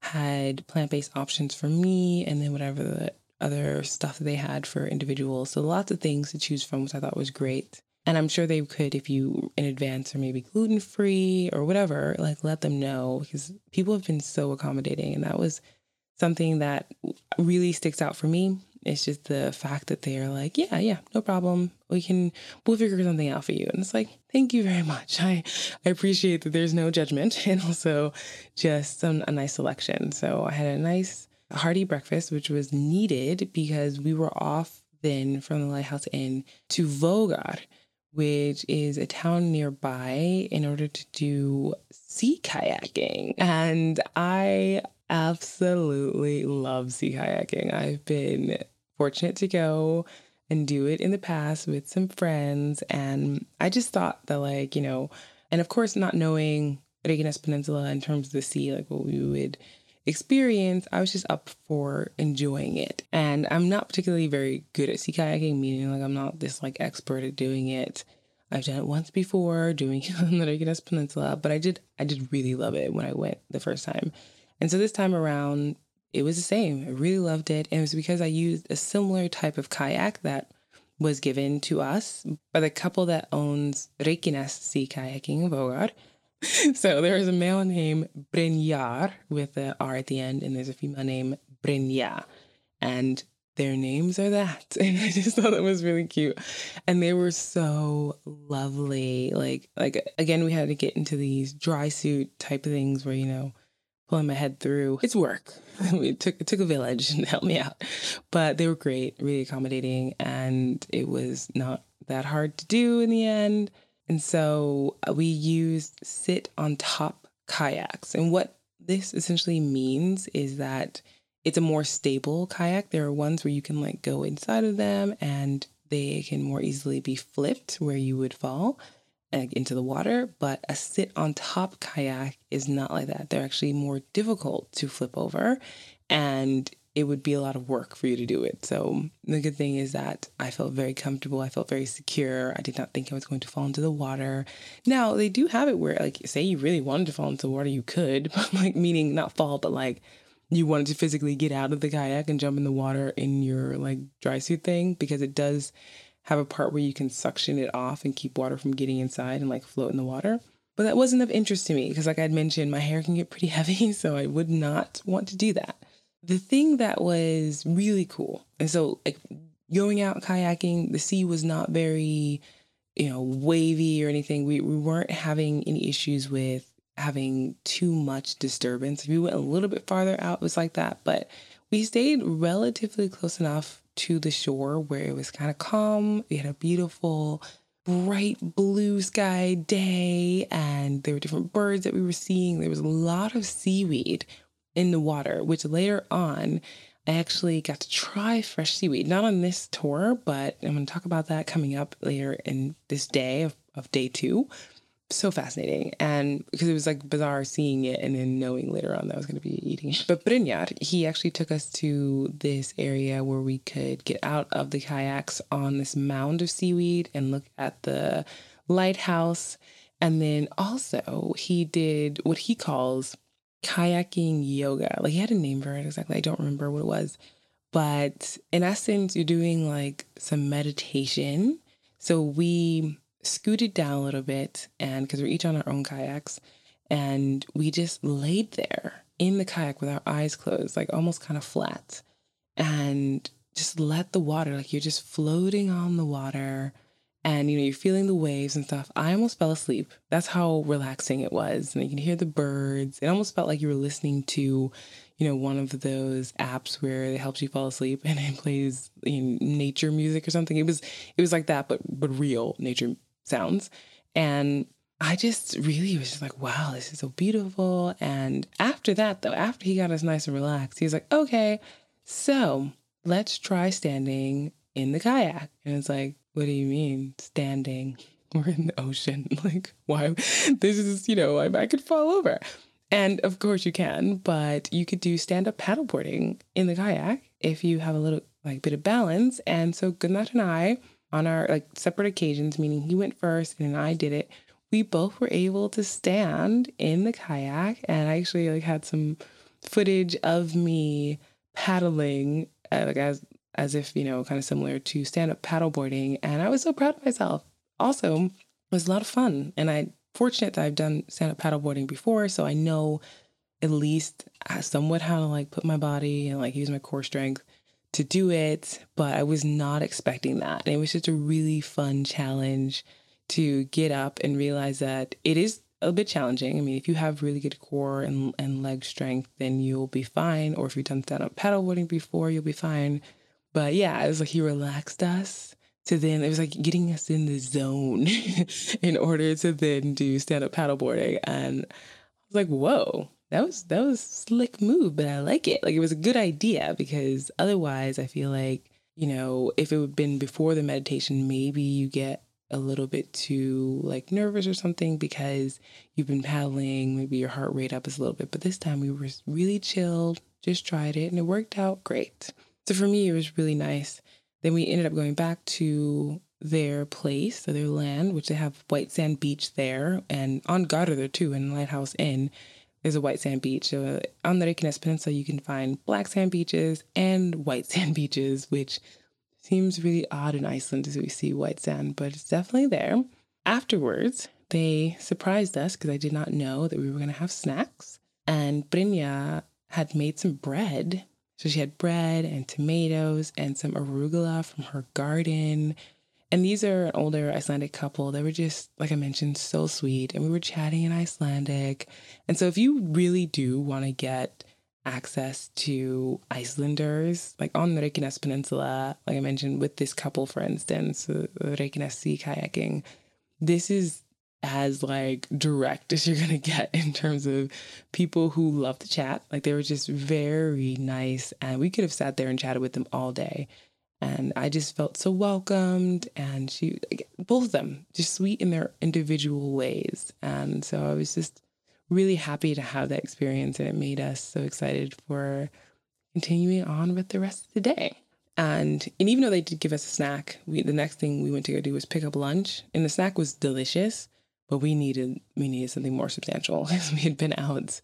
Speaker 1: had plant based options for me, and then whatever the other stuff that they had for individuals. So lots of things to choose from, which I thought was great. And I'm sure they could, if you in advance are maybe gluten free or whatever, like let them know because people have been so accommodating. And that was something that really sticks out for me. It's just the fact that they are like, yeah, yeah, no problem. We can, we'll figure something out for you. And it's like, thank you very much. I, I appreciate that there's no judgment and also just some, a nice selection. So I had a nice hearty breakfast, which was needed because we were off then from the Lighthouse Inn to Vogar which is a town nearby, in order to do sea kayaking. And I absolutely love sea kayaking. I've been fortunate to go and do it in the past with some friends. And I just thought that, like, you know, and of course, not knowing Reykjanes Peninsula in terms of the sea, like what we would experience, I was just up for enjoying it. And I'm not particularly very good at sea kayaking, meaning like I'm not this like expert at doing it. I've done it once before, doing it on the Reykjanes Peninsula, but I did I did really love it when I went the first time. And so this time around, it was the same. I really loved it. And it was because I used a similar type of kayak that was given to us by the couple that owns Reykjanes Sea Kayaking in. So there is a male named Brynjar with the R at the end, and there's a female named Brynja. And their names are that. And I just thought that was really cute. And they were so lovely. Like like again, we had to get into these dry suit type of things where, you know, pulling my head through. It's work. it took it took a village to help me out. But they were great, really accommodating, and it was not that hard to do in the end. And so uh, we used sit on top kayaks. And what this essentially means is that it's a more stable kayak. There are ones where you can like go inside of them and they can more easily be flipped where you would fall into the water, but a sit on top kayak is not like that. They're actually more difficult to flip over and it would be a lot of work for you to do it. So the good thing is that I felt very comfortable. I felt very secure. I did not think I was going to fall into the water. Now they do have it where like say you really wanted to fall into the water, you could, like meaning not fall, but like you wanted to physically get out of the kayak and jump in the water in your like dry suit thing because it does have a part where you can suction it off and keep water from getting inside and like float in the water. But that wasn't of interest to me because, like I'd mentioned, my hair can get pretty heavy, so I would not want to do that. The thing that was really cool, and so like going out kayaking, the sea was not very, you know, wavy or anything. We, we weren't having any issues with having too much disturbance. If we went a little bit farther out, it was like that. But we stayed relatively close enough to the shore where it was kind of calm. We had a beautiful, bright blue sky day, and there were different birds that we were seeing. There was a lot of seaweed in the water, which later on, I actually got to try fresh seaweed. Not on this tour, but I'm going to talk about that coming up later in this day of, of day two so fascinating. And because it was like bizarre seeing it and then knowing later on that I was going to be eating it. But Brynjar, he actually took us to this area where we could get out of the kayaks on this mound of seaweed and look at the lighthouse. And then also, he did what he calls kayaking yoga. Like he had a name for it exactly. I don't remember what it was. But in essence, you're doing like some meditation. So we scooted down a little bit and because we're each on our own kayaks and we just laid there in the kayak with our eyes closed like almost kind of flat and just let the water like you're just floating on the water and you know you're feeling the waves and stuff i almost fell asleep that's how relaxing it was and you can hear the birds it almost felt like you were listening to you know one of those apps where it helps you fall asleep and it plays you know, nature music or something it was it was like that but but real nature sounds. And I just really was just like, wow, this is so beautiful. And after that, though, after he got us nice and relaxed, he was like, okay, so let's try standing in the kayak. And it's like, what do you mean standing? We're in the ocean. Like, why? This is, you know, I, I could fall over. And of course you can, but you could do stand up paddleboarding in the kayak if you have a little like bit of balance. And so Gunnar and I on our like separate occasions, meaning he went first and I did it, we both were able to stand in the kayak and I actually like had some footage of me paddling uh, like as as if, you know, kind of similar to stand-up paddleboarding and I was so proud of myself. Also, it was a lot of fun and I fortunate that I've done stand-up paddleboarding before, so I know at least uh, somewhat how to like put my body and like use my core strength to do it, but I was not expecting that. And it was just a really fun challenge to get up and realize that it is a bit challenging. I mean, if you have really good core and, and leg strength, then you'll be fine. Or if you've done stand up paddleboarding before, you'll be fine. But yeah, it was like he relaxed us to then, it was like getting us in the zone in order to then do stand up paddleboarding. And I was like, whoa, that was that was slick move, but I like it. Like it was a good idea because otherwise I feel like, you know, if it would been before the meditation, maybe you get a little bit too like nervous or something because you've been paddling, maybe your heart rate up is a little bit. But this time we were really chilled, just tried it and it worked out great. So for me it was really nice. Then we ended up going back to their place, so their land, which they have white sand beach there and on Garder too, and Lighthouse Inn there's a white sand beach. So on the Reykjanes Peninsula, you can find black sand beaches and white sand beaches, which seems really odd in Iceland as we see white sand, but it's definitely there. Afterwards, they surprised us because I did not know that we were going to have snacks. And Brynja had made some bread. So she had bread and tomatoes and some arugula from her garden. And these are an older Icelandic couple. They were just, like I mentioned, so sweet. And we were chatting in Icelandic. And so if you really do want to get access to Icelanders, like on the Reykjanes Peninsula, like I mentioned with this couple, for instance, uh, Reykjanes Sea Kayaking, this is as like direct as you're gonna get in terms of people who love to chat. Like they were just very nice, and we could have sat there and chatted with them all day. And I just felt so welcomed, and she, both of them, just sweet in their individual ways. And so I was just really happy to have that experience, and it made us so excited for continuing on with the rest of the day. And and even though they did give us a snack, we the next thing we went to go do was pick up lunch, and the snack was delicious, but we needed we needed something more substantial because we had been out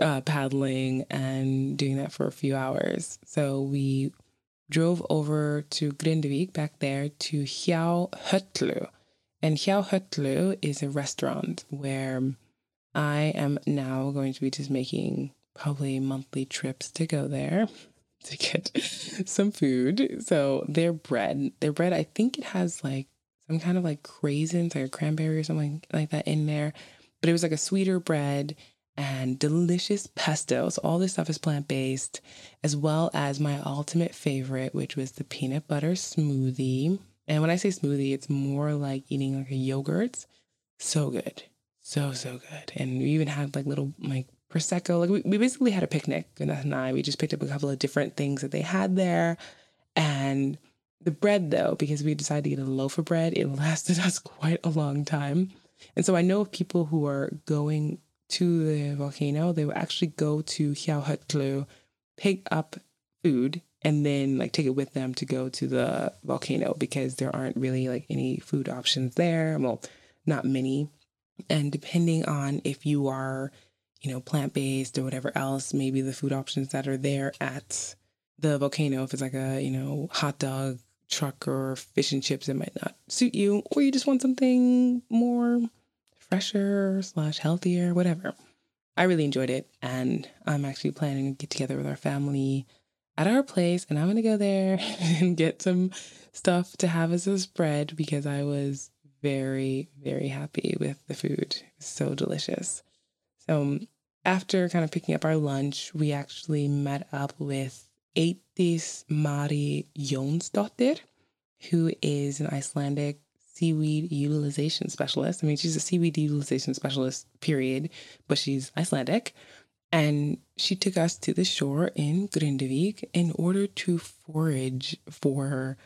Speaker 1: uh, paddling and doing that for a few hours. So we drove over to Grindavik back there to Hjá Höllu. And Hjá Höllu is a restaurant where I am now going to be just making probably monthly trips to go there to get some food. So their bread, their bread, I think it has like some kind of like craisins, like a cranberry or something like that in there. But it was like a sweeter bread and delicious pesto. So all this stuff is plant based, as well as my ultimate favorite, which was the peanut butter smoothie. And when I say smoothie, it's more like eating like a yogurt. So good. So, so good. And we even had like little like prosecco. Like we, we basically had a picnic, Gunnar and I. We just picked up a couple of different things that they had there. And the bread, though, because we decided to get a loaf of bread, it lasted us quite a long time. And so I know of people who are going to the volcano, they will actually go to Hjá Höllu, pick up food, and then like take it with them to go to the volcano because there aren't really like any food options there. Well, not many. And depending on if you are you know, plant based or whatever else, maybe the food options that are there at the volcano, if it's like a, you know, hot dog truck or fish and chips, it might not suit you, or you just want something more fresher slash healthier, whatever. I really enjoyed it, and I'm actually planning to get together with our family at our place, and I'm gonna go there and get some stuff to have as a spread because I was very, very happy with the food. so delicious. So after kind of picking up our lunch, we actually met up with Eydís Mary Jónsdóttir, who is an Icelandic seaweed utilization specialist. I mean, she's a seaweed utilization specialist, period, but she's Icelandic. And she took us to the shore in Grindavik in order to forage for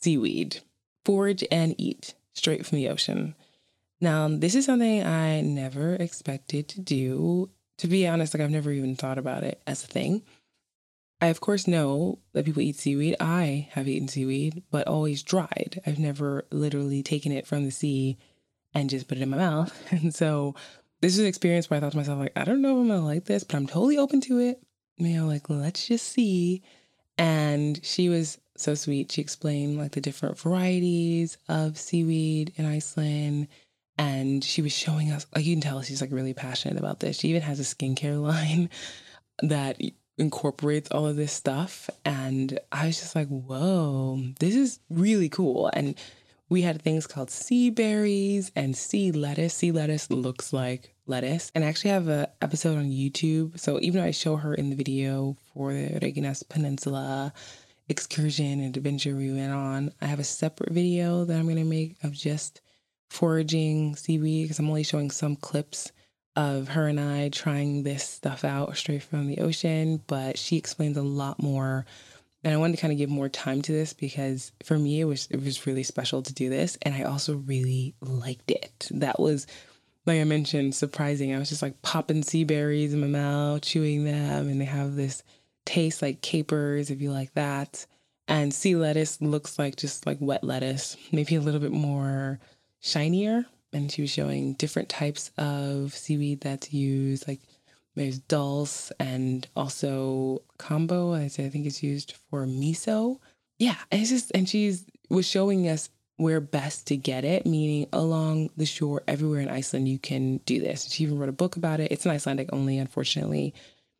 Speaker 1: seaweed, forage and eat straight from the ocean. Now, this is something I never expected to do to be honest, like I've never even thought about it as a thing. I, of course, know that people eat seaweed. I have eaten seaweed, but always dried. I've never literally taken it from the sea and just put it in my mouth. And so this is an experience where I thought to myself, like, I don't know if I'm gonna like this, but I'm totally open to it. You know, like, let's just see. And she was so sweet. She explained like the different varieties of seaweed in Iceland and she was showing us like you can tell she's like really passionate about this she even has a skincare line that incorporates all of this stuff and i was just like whoa this is really cool. And we had things called sea berries and sea lettuce. Sea lettuce looks like lettuce. And i actually have an episode on youtube so even though i show her in the video for the Reykjanes peninsula excursion and adventure we went on i have a separate video that i'm going to make of just foraging seaweed because I'm only showing some clips of her and I trying this stuff out straight from the ocean, but she explains a lot more. And I wanted to kind of give more time to this because for me it was it was really special to do this and I also really liked it. That was like I mentioned surprising. I was just like popping sea berries in my mouth, chewing them and they have this taste like capers if you like that. And sea lettuce looks like just like wet lettuce, maybe a little bit more shinier. And she was showing different types of seaweed that's used, like There's dulse and also as I think is used for miso. Yeah, it's just and she's was showing us where best to get it, meaning along the shore everywhere in Iceland you can do this. She even wrote a book about it. It's in Icelandic only, unfortunately.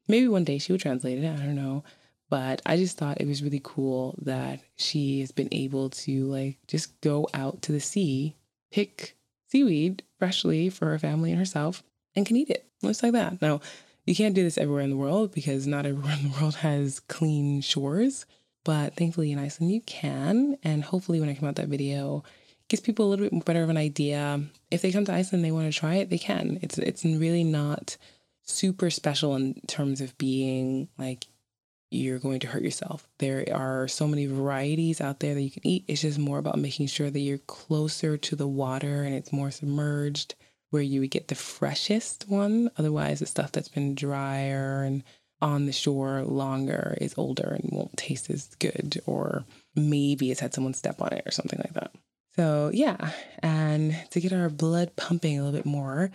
Speaker 1: Maybe one day she would translate it. I don't know. But I just thought it was really cool that she has been able to like just go out to the sea, pick seaweed freshly for her family and herself, and can eat it just like that. Now, you can't do this everywhere in the world because not everywhere in the world has clean shores. But thankfully in Iceland you can. And hopefully when I come out that video, gives people a little bit better of an idea. If they come to Iceland and they want to try it, they can. It's it's really not super special in terms of being like you're going to hurt yourself. There are so many varieties out there that you can eat. It's just more about making sure that you're closer to the water and it's more submerged where you would get the freshest one. Otherwise, the stuff that's been drier and on the shore longer is older and won't taste as good, or maybe it's had someone step on it or something like that. So, yeah. And to get our blood pumping a little bit more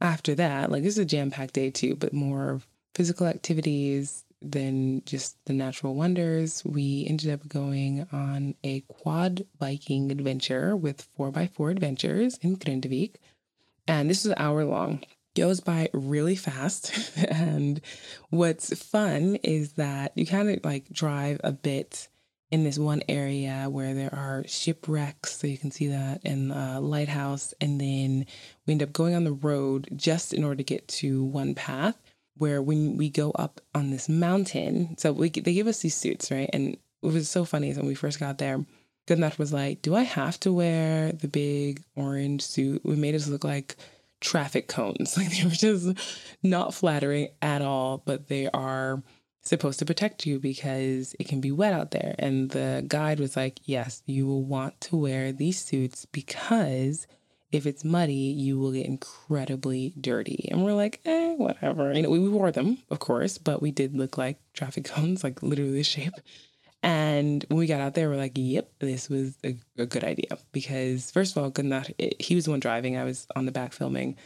Speaker 1: after that, like this is a jam packed day too, but more physical activities than just the natural wonders. We ended up going on a quad biking adventure with 4x4 Adventures in Grindavik and this was an hour long. Goes by really fast. and what's fun is that you kind of like drive a bit in this one area where there are shipwrecks. So you can see that in the lighthouse. And then we end up going on the road just in order to get to one path where when we go up on this mountain, so we they give us these suits, right? And it was so funny when we first got there Gunnar was like, Do I have to wear the big orange suit? We made us look like traffic cones. Like they were just not flattering at all, but they are supposed to protect you because it can be wet out there. And the guide was like, Yes, you will want to wear these suits because if it's muddy, you will get incredibly dirty. And we're like, eh, whatever. You know, we, wore them, of course, but we did look like traffic cones, like literally the shape. And when we got out there, we're like, yep, this was a, a good idea. Because, first of all, Gunnar, he was the one driving, I was on the back filming.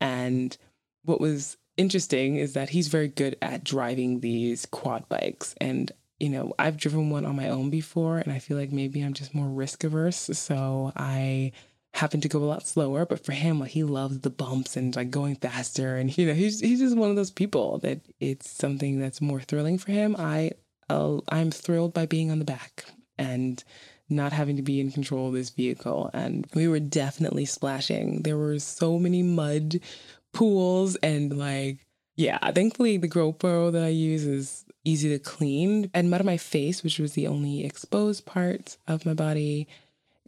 Speaker 1: And what was interesting is that he's very good at driving these quad bikes. And, you know, I've driven one on my own before, and I feel like maybe I'm just more risk averse. So I happen to go a lot slower. But for him, like, he loves the bumps and like going faster. And, you know, he's, he's just one of those people that it's something that's more thrilling for him. I uh, I'm thrilled by being on the back and not having to be in control of this vehicle. And we were definitely splashing. There were so many mud pools and like, yeah, thankfully the GoPro that I use is easy to clean and mud on my face, which was the only exposed part of my body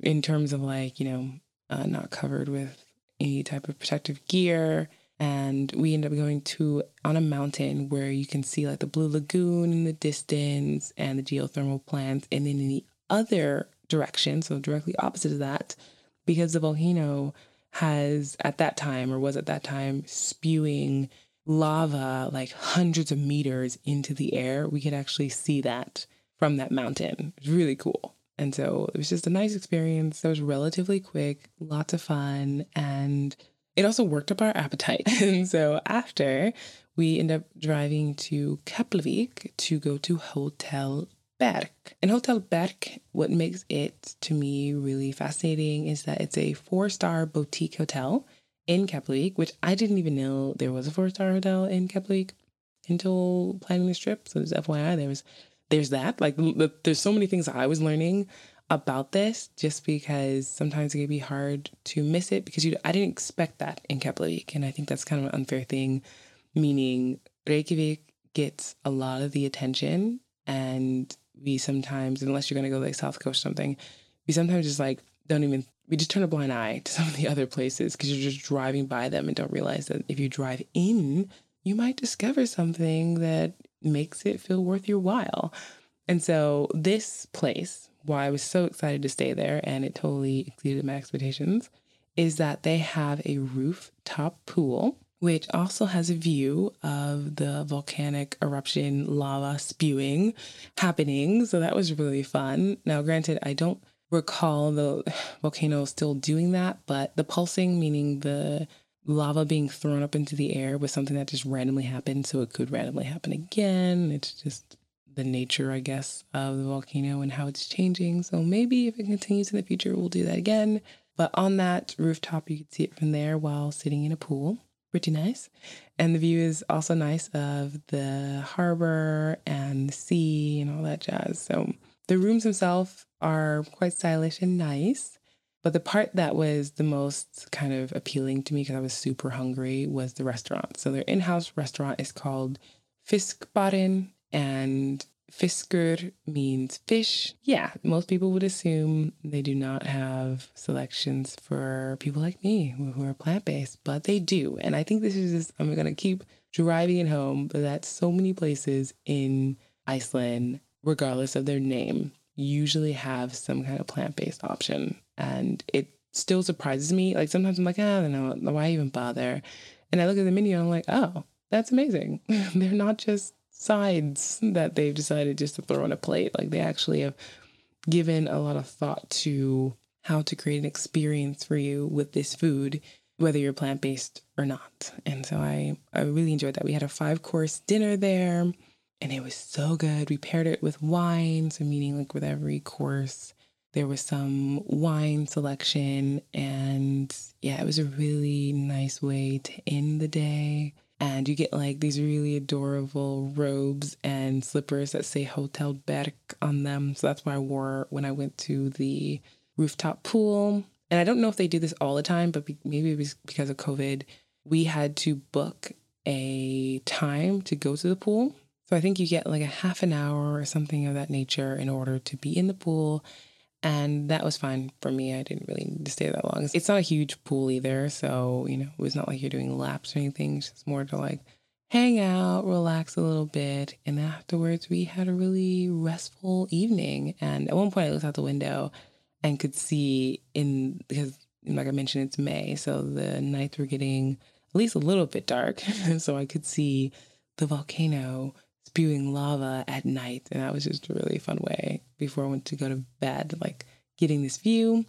Speaker 1: in terms of like, you know, uh, not covered with any type of protective gear. And we end up going to on a mountain where you can see like the blue lagoon in the distance and the geothermal plants. And then in the other direction so directly opposite of that because the volcano has at that time or was at that time spewing lava like hundreds of meters into the air we could actually see that from that mountain. It's really cool and so it was just a nice experience that was relatively quick lots of fun and it also worked up our appetite. and so after, we end up driving to Keflavik to go to Hotel Berg. And Hotel Berg, what makes it to me really fascinating is that it's a four star boutique hotel in Keflavik, which I didn't even know there was a four star hotel in Keflavik until planning this trip. So just FYI, there was there's that. Like there's so many things I was learning about this just because sometimes it can be hard to miss it because you I didn't expect that in Keflavik and I think that's kind of an unfair thing meaning Reykjavik gets a lot of the attention and we sometimes unless you're going to go like South Coast or something we sometimes just like don't even we just turn a blind eye to some of the other places because you're just driving by them and don't realize that if you drive in you might discover something that makes it feel worth your while. And so this place why I was so excited to stay there and it totally exceeded my expectations is that they have a rooftop pool which also has a view of the volcanic eruption lava spewing happening. So that was really fun. Now, granted, I don't recall the volcano still doing that, but the pulsing, meaning the lava being thrown up into the air was something that just randomly happened. So it could randomly happen again. It's just the nature, I guess, of the volcano and how it's changing. So maybe if it continues in the future, we'll do that again. But on that rooftop, you can see it from there while sitting in a pool. Pretty nice. And the view is also nice of the harbor and the sea and all that jazz. So the rooms themselves are quite stylish and nice. But the part that was the most kind of appealing to me because I was super hungry was the restaurant. So their in-house restaurant is called Fiskbarinn and Fiskur means fish. Yeah, most people would assume they do not have selections for people like me who are plant based, but they do. And I think this is just, I'm going to keep driving it home that so many places in Iceland, regardless of their name, usually have some kind of plant based option. And it still surprises me. Like sometimes I'm like, ah, I don't know, why even bother? And I look at the menu and I'm like, oh, that's amazing. They're not just sides that they've decided just to throw on a plate. Like they actually have given a lot of thought to how to create an experience for you with this food, whether you're plant based or not. And so I, I really enjoyed that. We had a five course dinner there and it was so good. We paired it with wine, so meaning like with every course. There was some wine selection, and yeah, it was a really nice way to end the day and you get like these really adorable robes and slippers that say Hotel Berg on them. So that's what I wore when I went to the rooftop pool. And I don't know if they do this all the time, but maybe it was because of COVID. We had to book a time to go to the pool. So I think you get like a half an hour or something of that nature in order to be in the pool and that was fine for me. I didn't really need to stay that long. It's not a huge pool either. So, you know, it was not like you're doing laps or anything. It's just more to like hang out, relax a little bit. And afterwards, we had a really restful evening. And at one point, I looked out the window and could see in, because like I mentioned, it's May. So the nights were getting at least a little bit dark. so I could see the volcano spewing lava at night. And that was just a really fun way before I went to go to bed, like getting this view,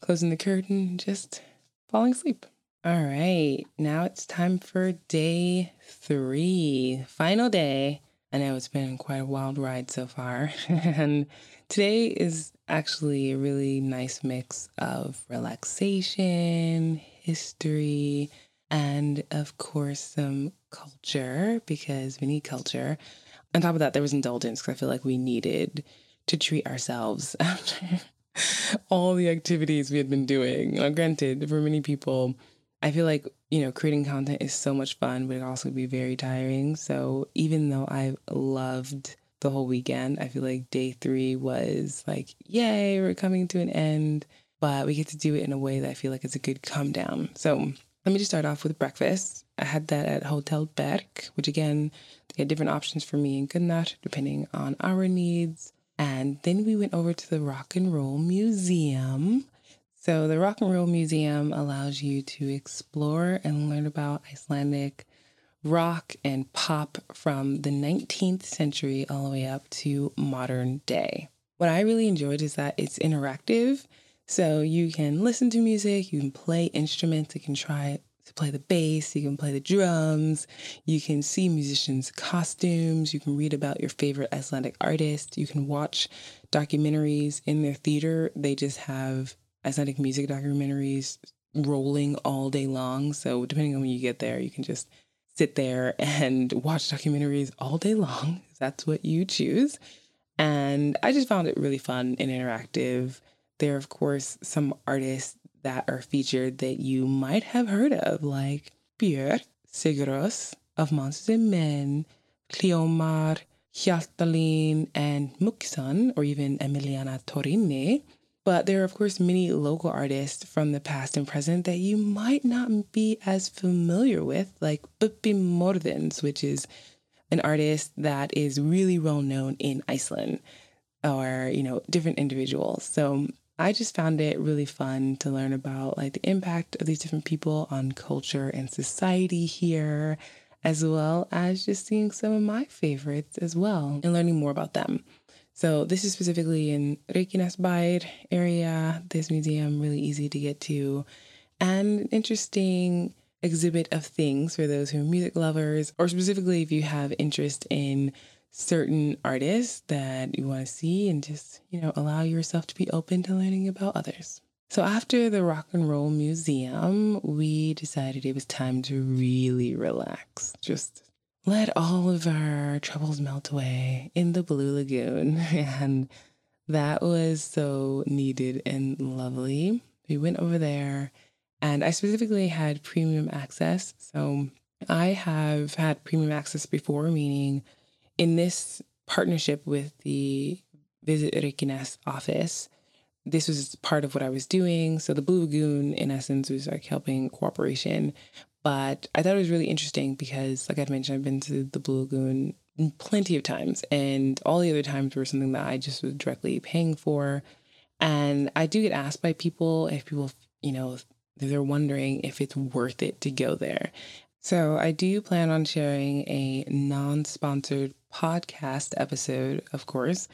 Speaker 1: closing the curtain, just falling asleep. All right, now it's time for day three, final day. I know it's been quite a wild ride so far. and today is actually a really nice mix of relaxation, history, and of course, some culture because we need culture on top of that, there was indulgence because I feel like we needed to treat ourselves after all the activities we had been doing. Now, granted, for many people, I feel like, you know, creating content is so much fun, but it also be very tiring. So even though I loved the whole weekend, I feel like day three was like, yay, we're coming to an end. But we get to do it in a way that I feel like it's a good come down. So let me just start off with breakfast. I had that at Hotel Berg, which again, they had different options for me and Gunnar, depending on our needs. And then we went over to the Rock and Roll Museum. So, the Rock and Roll Museum allows you to explore and learn about Icelandic rock and pop from the 19th century all the way up to modern day. What I really enjoyed is that it's interactive. So, you can listen to music, you can play instruments, you can try to play the bass, you can play the drums, you can see musicians' costumes, you can read about your favorite Icelandic artist, you can watch documentaries in their theater. They just have Icelandic music documentaries rolling all day long. So, depending on when you get there, you can just sit there and watch documentaries all day long. That's what you choose. And I just found it really fun and interactive. There are, of course, some artists that are featured that you might have heard of, like Björk, Sigur Rós of Monsters and Men, Cleomar, Hjaltalín, and Mugison, or even Emiliana Torrini. But there are, of course, many local artists from the past and present that you might not be as familiar with, like Bubbi Morthens, which is an artist that is really well known in Iceland, or, you know, different individuals. So I just found it really fun to learn about like the impact of these different people on culture and society here, as well as just seeing some of my favorites as well and learning more about them. So this is specifically in Reykjanesbær area. This museum really easy to get to, and an interesting exhibit of things for those who are music lovers, or specifically if you have interest in certain artists that you want to see and just, you know, allow yourself to be open to learning about others. So after the Rock and Roll Museum, we decided it was time to really relax. Just let all of our troubles melt away in the Blue Lagoon. And that was so needed and lovely. We went over there and I specifically had premium access. So I have had premium access before, meaning in this partnership with the Visit Reykjanes office, this was part of what I was doing. So the Blue Lagoon, in essence, was like helping cooperation. But I thought it was really interesting because, like I've mentioned, I've been to the Blue Lagoon plenty of times, and all the other times were something that I just was directly paying for. And I do get asked by people if people, you know, they're wondering if it's worth it to go there. So I do plan on sharing a non sponsored podcast episode, of course,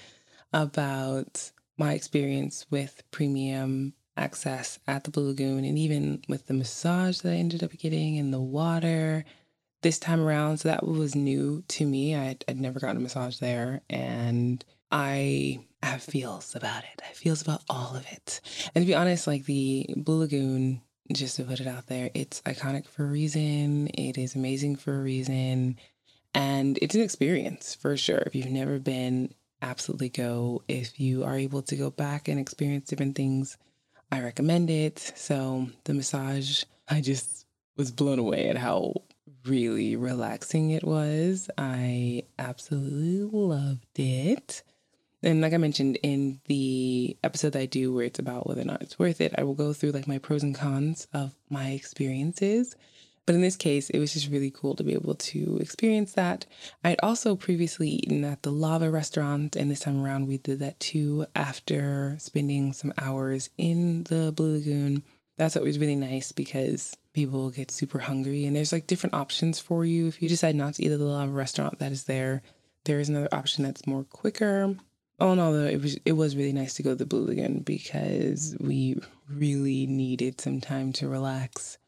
Speaker 1: about my experience with premium access at the Blue Lagoon and even with the massage that I ended up getting in the water this time around. So that was new to me. I'd, I'd never gotten a massage there and I have feels about it. I have feels about all of it. And to be honest, like the Blue Lagoon, just to put it out there, it's iconic for a reason. It is amazing for a reason. And it's an experience for sure. If you've never been, absolutely go. If you are able to go back and experience different things, I recommend it. So the massage, I just was blown away at how really relaxing it was. I absolutely loved it. And like I mentioned in the episode that I do where it's about whether or not it's worth it, I will go through like my pros and cons of my experiences. But in this case, it was just really cool to be able to experience that. I'd also previously eaten at the Lava restaurant, and this time around we did that too after spending some hours in the Blue Lagoon. That's was really nice because people get super hungry, and there's like different options for you. If you decide not to eat at the Lava restaurant that is there, there is another option that's more quicker. All in all, though, it was it was really nice to go to the Blue Lagoon because we really needed some time to relax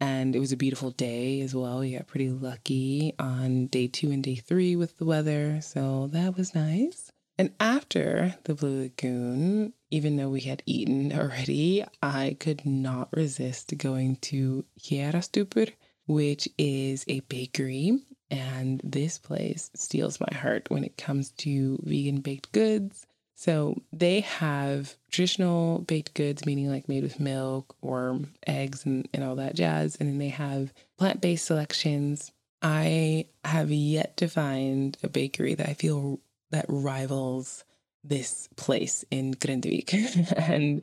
Speaker 1: and it was a beautiful day as well. We got pretty lucky on day two and day three with the weather. So that was nice. And after the Blue Lagoon, even though we had eaten already, I could not resist going to Hérastubbur, which is a bakery. And this place steals my heart when it comes to vegan baked goods. So they have traditional baked goods, meaning like made with milk or eggs and, and all that jazz. And then they have plant based selections. I have yet to find a bakery that I feel that rivals this place in Grindavik. and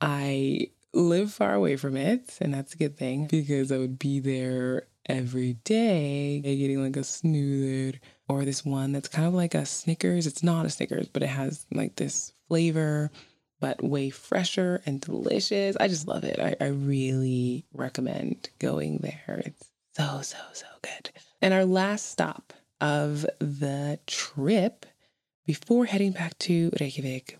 Speaker 1: I live far away from it. And that's a good thing because I would be there every day getting like a snúður or this one that's kind of like a Snickers. It's not a Snickers, but it has like this flavor, but way fresher and delicious. I just love it. I, I really recommend going there. It's so, so, so good. And our last stop of the trip before heading back to Reykjavik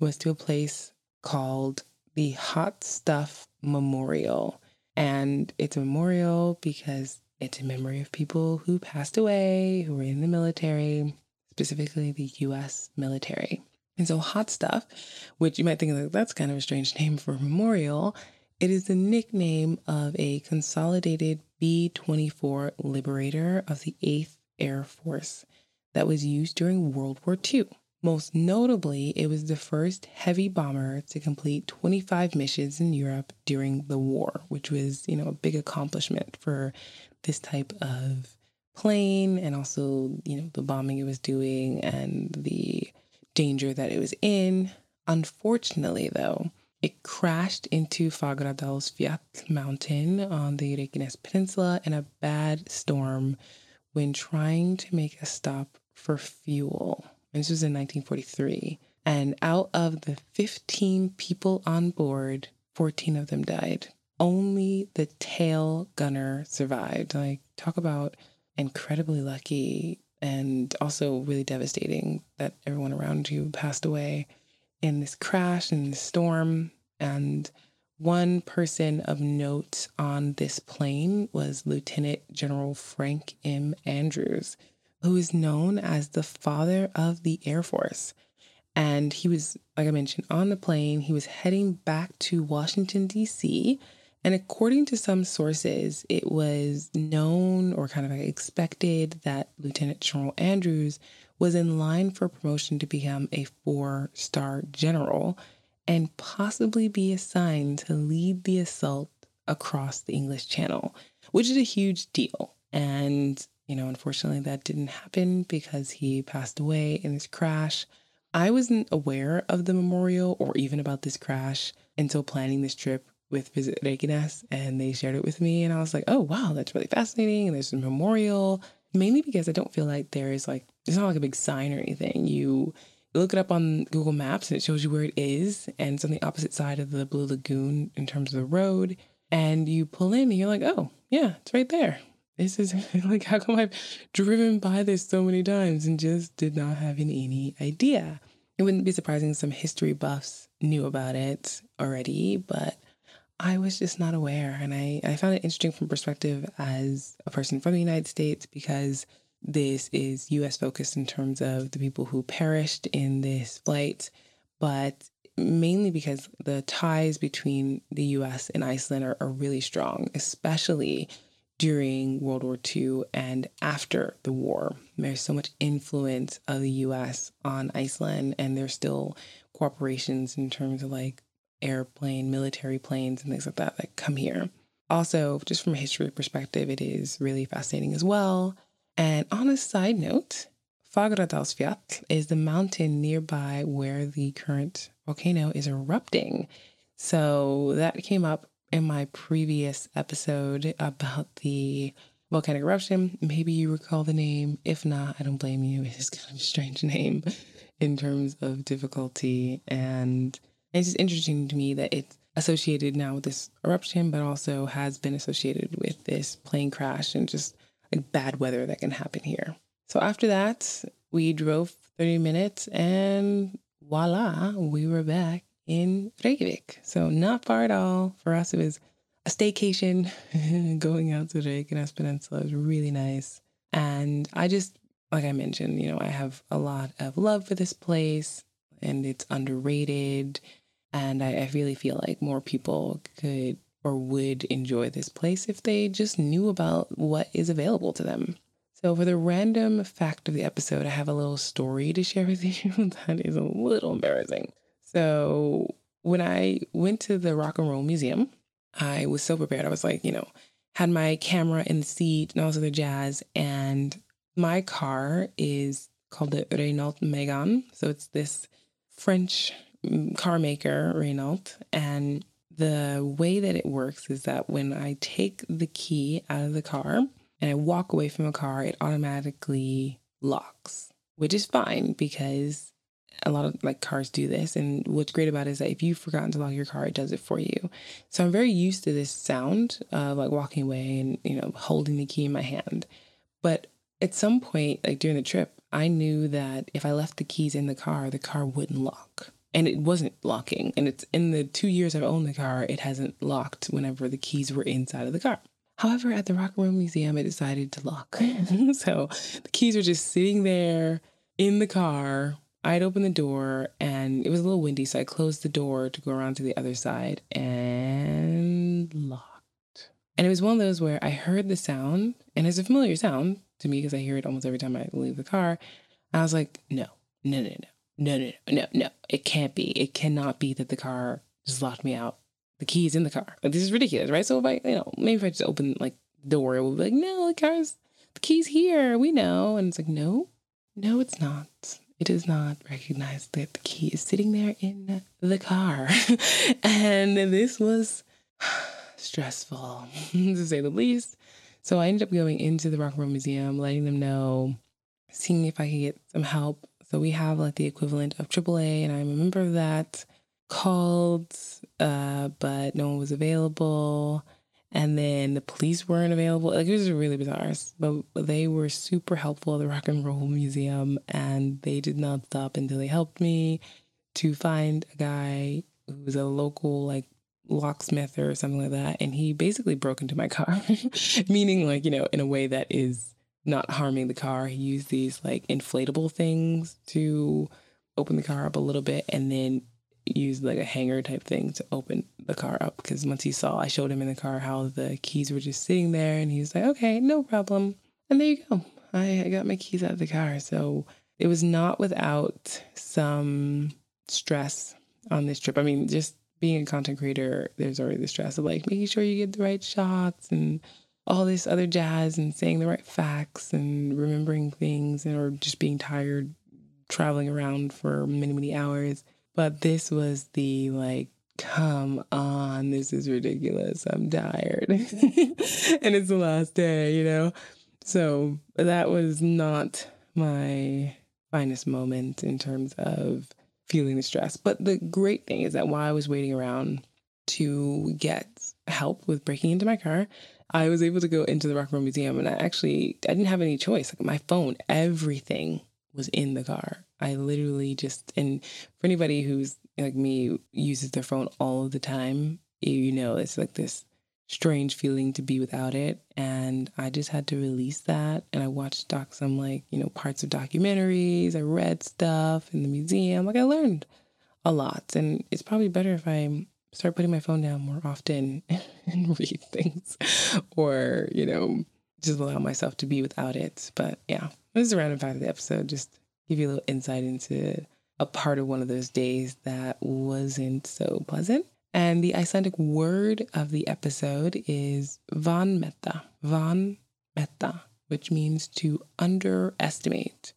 Speaker 1: was to a place called the Hot Stuff Memorial. And it's a memorial because it's in memory of people who passed away, who were in the military, specifically the US military. And so, Hot Stuff, which you might think like, that's kind of a strange name for a memorial, it is the nickname of a consolidated B 24 Liberator of the 8th Air Force that was used during World War II. Most notably, it was the first heavy bomber to complete 25 missions in Europe during the war, which was, you know, a big accomplishment for this type of plane and also, you know, the bombing it was doing and the danger that it was in. Unfortunately, though, it crashed into Fagradalsfjall mountain on the Reykjanes Peninsula in a bad storm when trying to make a stop for fuel. This was in 1943. And out of the 15 people on board, 14 of them died. Only the tail gunner survived. Like, talk about incredibly lucky and also really devastating that everyone around you passed away in this crash, in this storm. And One person of note on this plane was Lieutenant General Frank M. Andrews, who is known as the father of the Air Force. And he was, like I mentioned, on the plane. He was heading back to Washington, D.C. And according to some sources, it was known or kind of expected that Lieutenant General Andrews was in line for promotion to become a four star general and possibly be assigned to lead the assault across the English Channel, which is a huge deal. And, you know, unfortunately, that didn't happen because he passed away in this crash. I wasn't aware of the memorial or even about this crash until planning this trip with Visit Reykjanes, and they shared it with me. And I was like, oh, wow, that's really fascinating. And there's a memorial, mainly because I don't feel like there is like, it's not like a big sign or anything. You look it up on Google Maps and it shows you where it is. And it's on the opposite side of the Blue Lagoon in terms of the road. And you pull in and you're like, oh, yeah, it's right there. This is like, how come I've driven by this so many times and just did not have any idea? It wouldn't be surprising some history buffs knew about it already, but I was just not aware. And I, I found it interesting from perspective as a person from the United States because this is US focused in terms of the people who perished in this flight, but mainly because the ties between the US and Iceland are, are really strong, especially during World War II and after the war. There's so much influence of the US on Iceland, and there's still cooperations in terms of like airplane, military planes, and things like that that come here. Also, just from a history perspective, it is really fascinating as well. And on a side note, Fagradalsfjall is the mountain nearby where the current volcano is erupting. So that came up in my previous episode about the volcanic eruption. Maybe you recall the name. If not, I don't blame you. It is kind of a strange name in terms of difficulty. And it's just interesting to me that it's associated now with this eruption, but also has been associated with this plane crash and just like bad weather that can happen here. So after that, we drove 30 minutes and voila, we were back in Reykjavik. So not far at all. For us, it was a staycation going out to Reykjanes Peninsula. It was really nice. And I just, like I mentioned, you know, I have a lot of love for this place and it's underrated. And I, I really feel like more people could or would enjoy this place if they just knew about what is available to them. So, for the random fact of the episode, I have a little story to share with you that is a little embarrassing. So, when I went to the Rock and Roll Museum, I was so prepared. I was like, you know, had my camera in the seat and all this other jazz. And my car is called the Renault Megane. So, it's this French mm, car maker, Renault. And the way that it works is that when I take the key out of the car and I walk away from a car, it automatically locks, which is fine because a lot of like cars do this. And what's great about it is that if you've forgotten to lock your car, it does it for you. So I'm very used to this sound of like walking away and, you know, holding the key in my hand. But at some point, like during the trip, I knew that if I left the keys in the car, the car wouldn't lock and it wasn't locking. And it's in the two years I've owned the car, it hasn't locked whenever the keys were inside of the car. However, at the Rock and Roll Museum, it decided to lock. so the keys were just sitting there in the car. I'd opened the door and it was a little windy, so I closed the door to go around to the other side and locked. And it was one of those where I heard the sound, and it's a familiar sound to me because I hear it almost every time I leave the car. I was like, no, no, no, no no, no, no, no, it can't be. It cannot be that the car just locked me out. The key's in the car. Like, this is ridiculous, right? So if I, you know, maybe if I just open like the door, it will be like, no, the car's, the key's here. We know. And it's like, no, no, it's not. Does not recognize that the key is sitting there in the car. and this was stressful, to say the least. So I ended up going into the Rock and Roll Museum, letting them know, seeing if I could get some help so we have like the equivalent of AAA, and I'm a member of that. Called, uh, but no one was available. And then the police weren't available. Like it was really bizarre. But they were super helpful at the Rock and Roll Museum, and they did not stop until they helped me to find a guy who was a local like locksmith or something like that. And he basically broke into my car, meaning, like, you know, in a way that is not harming the car. He used these like inflatable things to open the car up a little bit and then used like a hanger type thing to open the car up because once he saw I showed him in the car how the keys were just sitting there and he was like, okay, no problem. And there you go. I, I got my keys out of the car. So it was not without some stress on this trip. I mean, just being a content creator, there's already the stress of like making sure you get the right shots and all this other jazz and saying the right facts and remembering things and or just being tired traveling around for many, many hours. But this was the like, come on, this is ridiculous. I'm tired. and it's the last day, you know? So that was not my finest moment in terms of feeling the stress. But the great thing is that while I was waiting around to get help with breaking into my car, I was able to go into the Rock and Roll Museum and I actually I didn't have any choice. Like my phone, everything was in the car. I literally just and for anybody who's like me uses their phone all the time, you know it's like this strange feeling to be without it. And I just had to release that. And I watched doc some like, you know, parts of documentaries. I read stuff in the museum. Like I learned a lot. And it's probably better if I start putting my phone down more often and read things or, you know, just allow myself to be without it. But yeah, this is a random fact of the episode. Just give you a little insight into a part of one of those days that wasn't so pleasant. And the Icelandic word of the episode is vanmeta, van meta, which means to underestimate.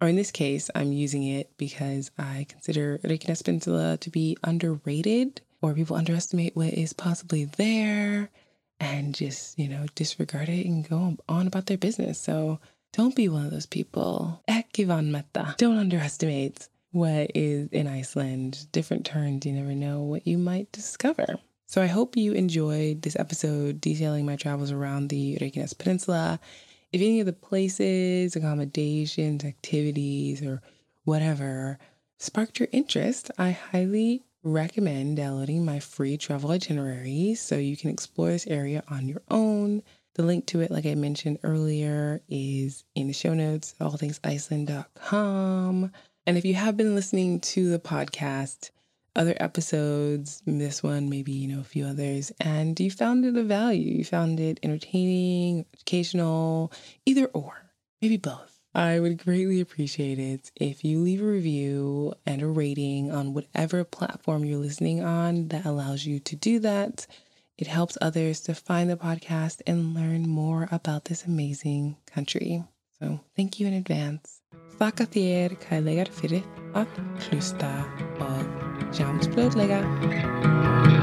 Speaker 1: Or in this case, I'm using it because I consider Reykjanes Peninsula to be underrated, or people underestimate what is possibly there and just, you know, disregard it and go on about their business. So don't be one of those people. Ekki vanmeta. Don't underestimate what is in Iceland. Different turns, you never know what you might discover. So I hope you enjoyed this episode detailing my travels around the Reykjanes Peninsula. If any of the places, accommodations, activities, or whatever sparked your interest, I highly recommend downloading my free travel itinerary so you can explore this area on your own. The link to it, like I mentioned earlier, is in the show notes, allthingsiceland.com. And if you have been listening to the podcast, other episodes, this one, maybe, you know, a few others, and you found it of value, you found it entertaining, educational, either or, maybe both. I would greatly appreciate it if you leave a review and a rating on whatever platform you're listening on that allows you to do that. It helps others to find the podcast and learn more about this amazing country. So, thank you in advance. Sjáumst fljótlega.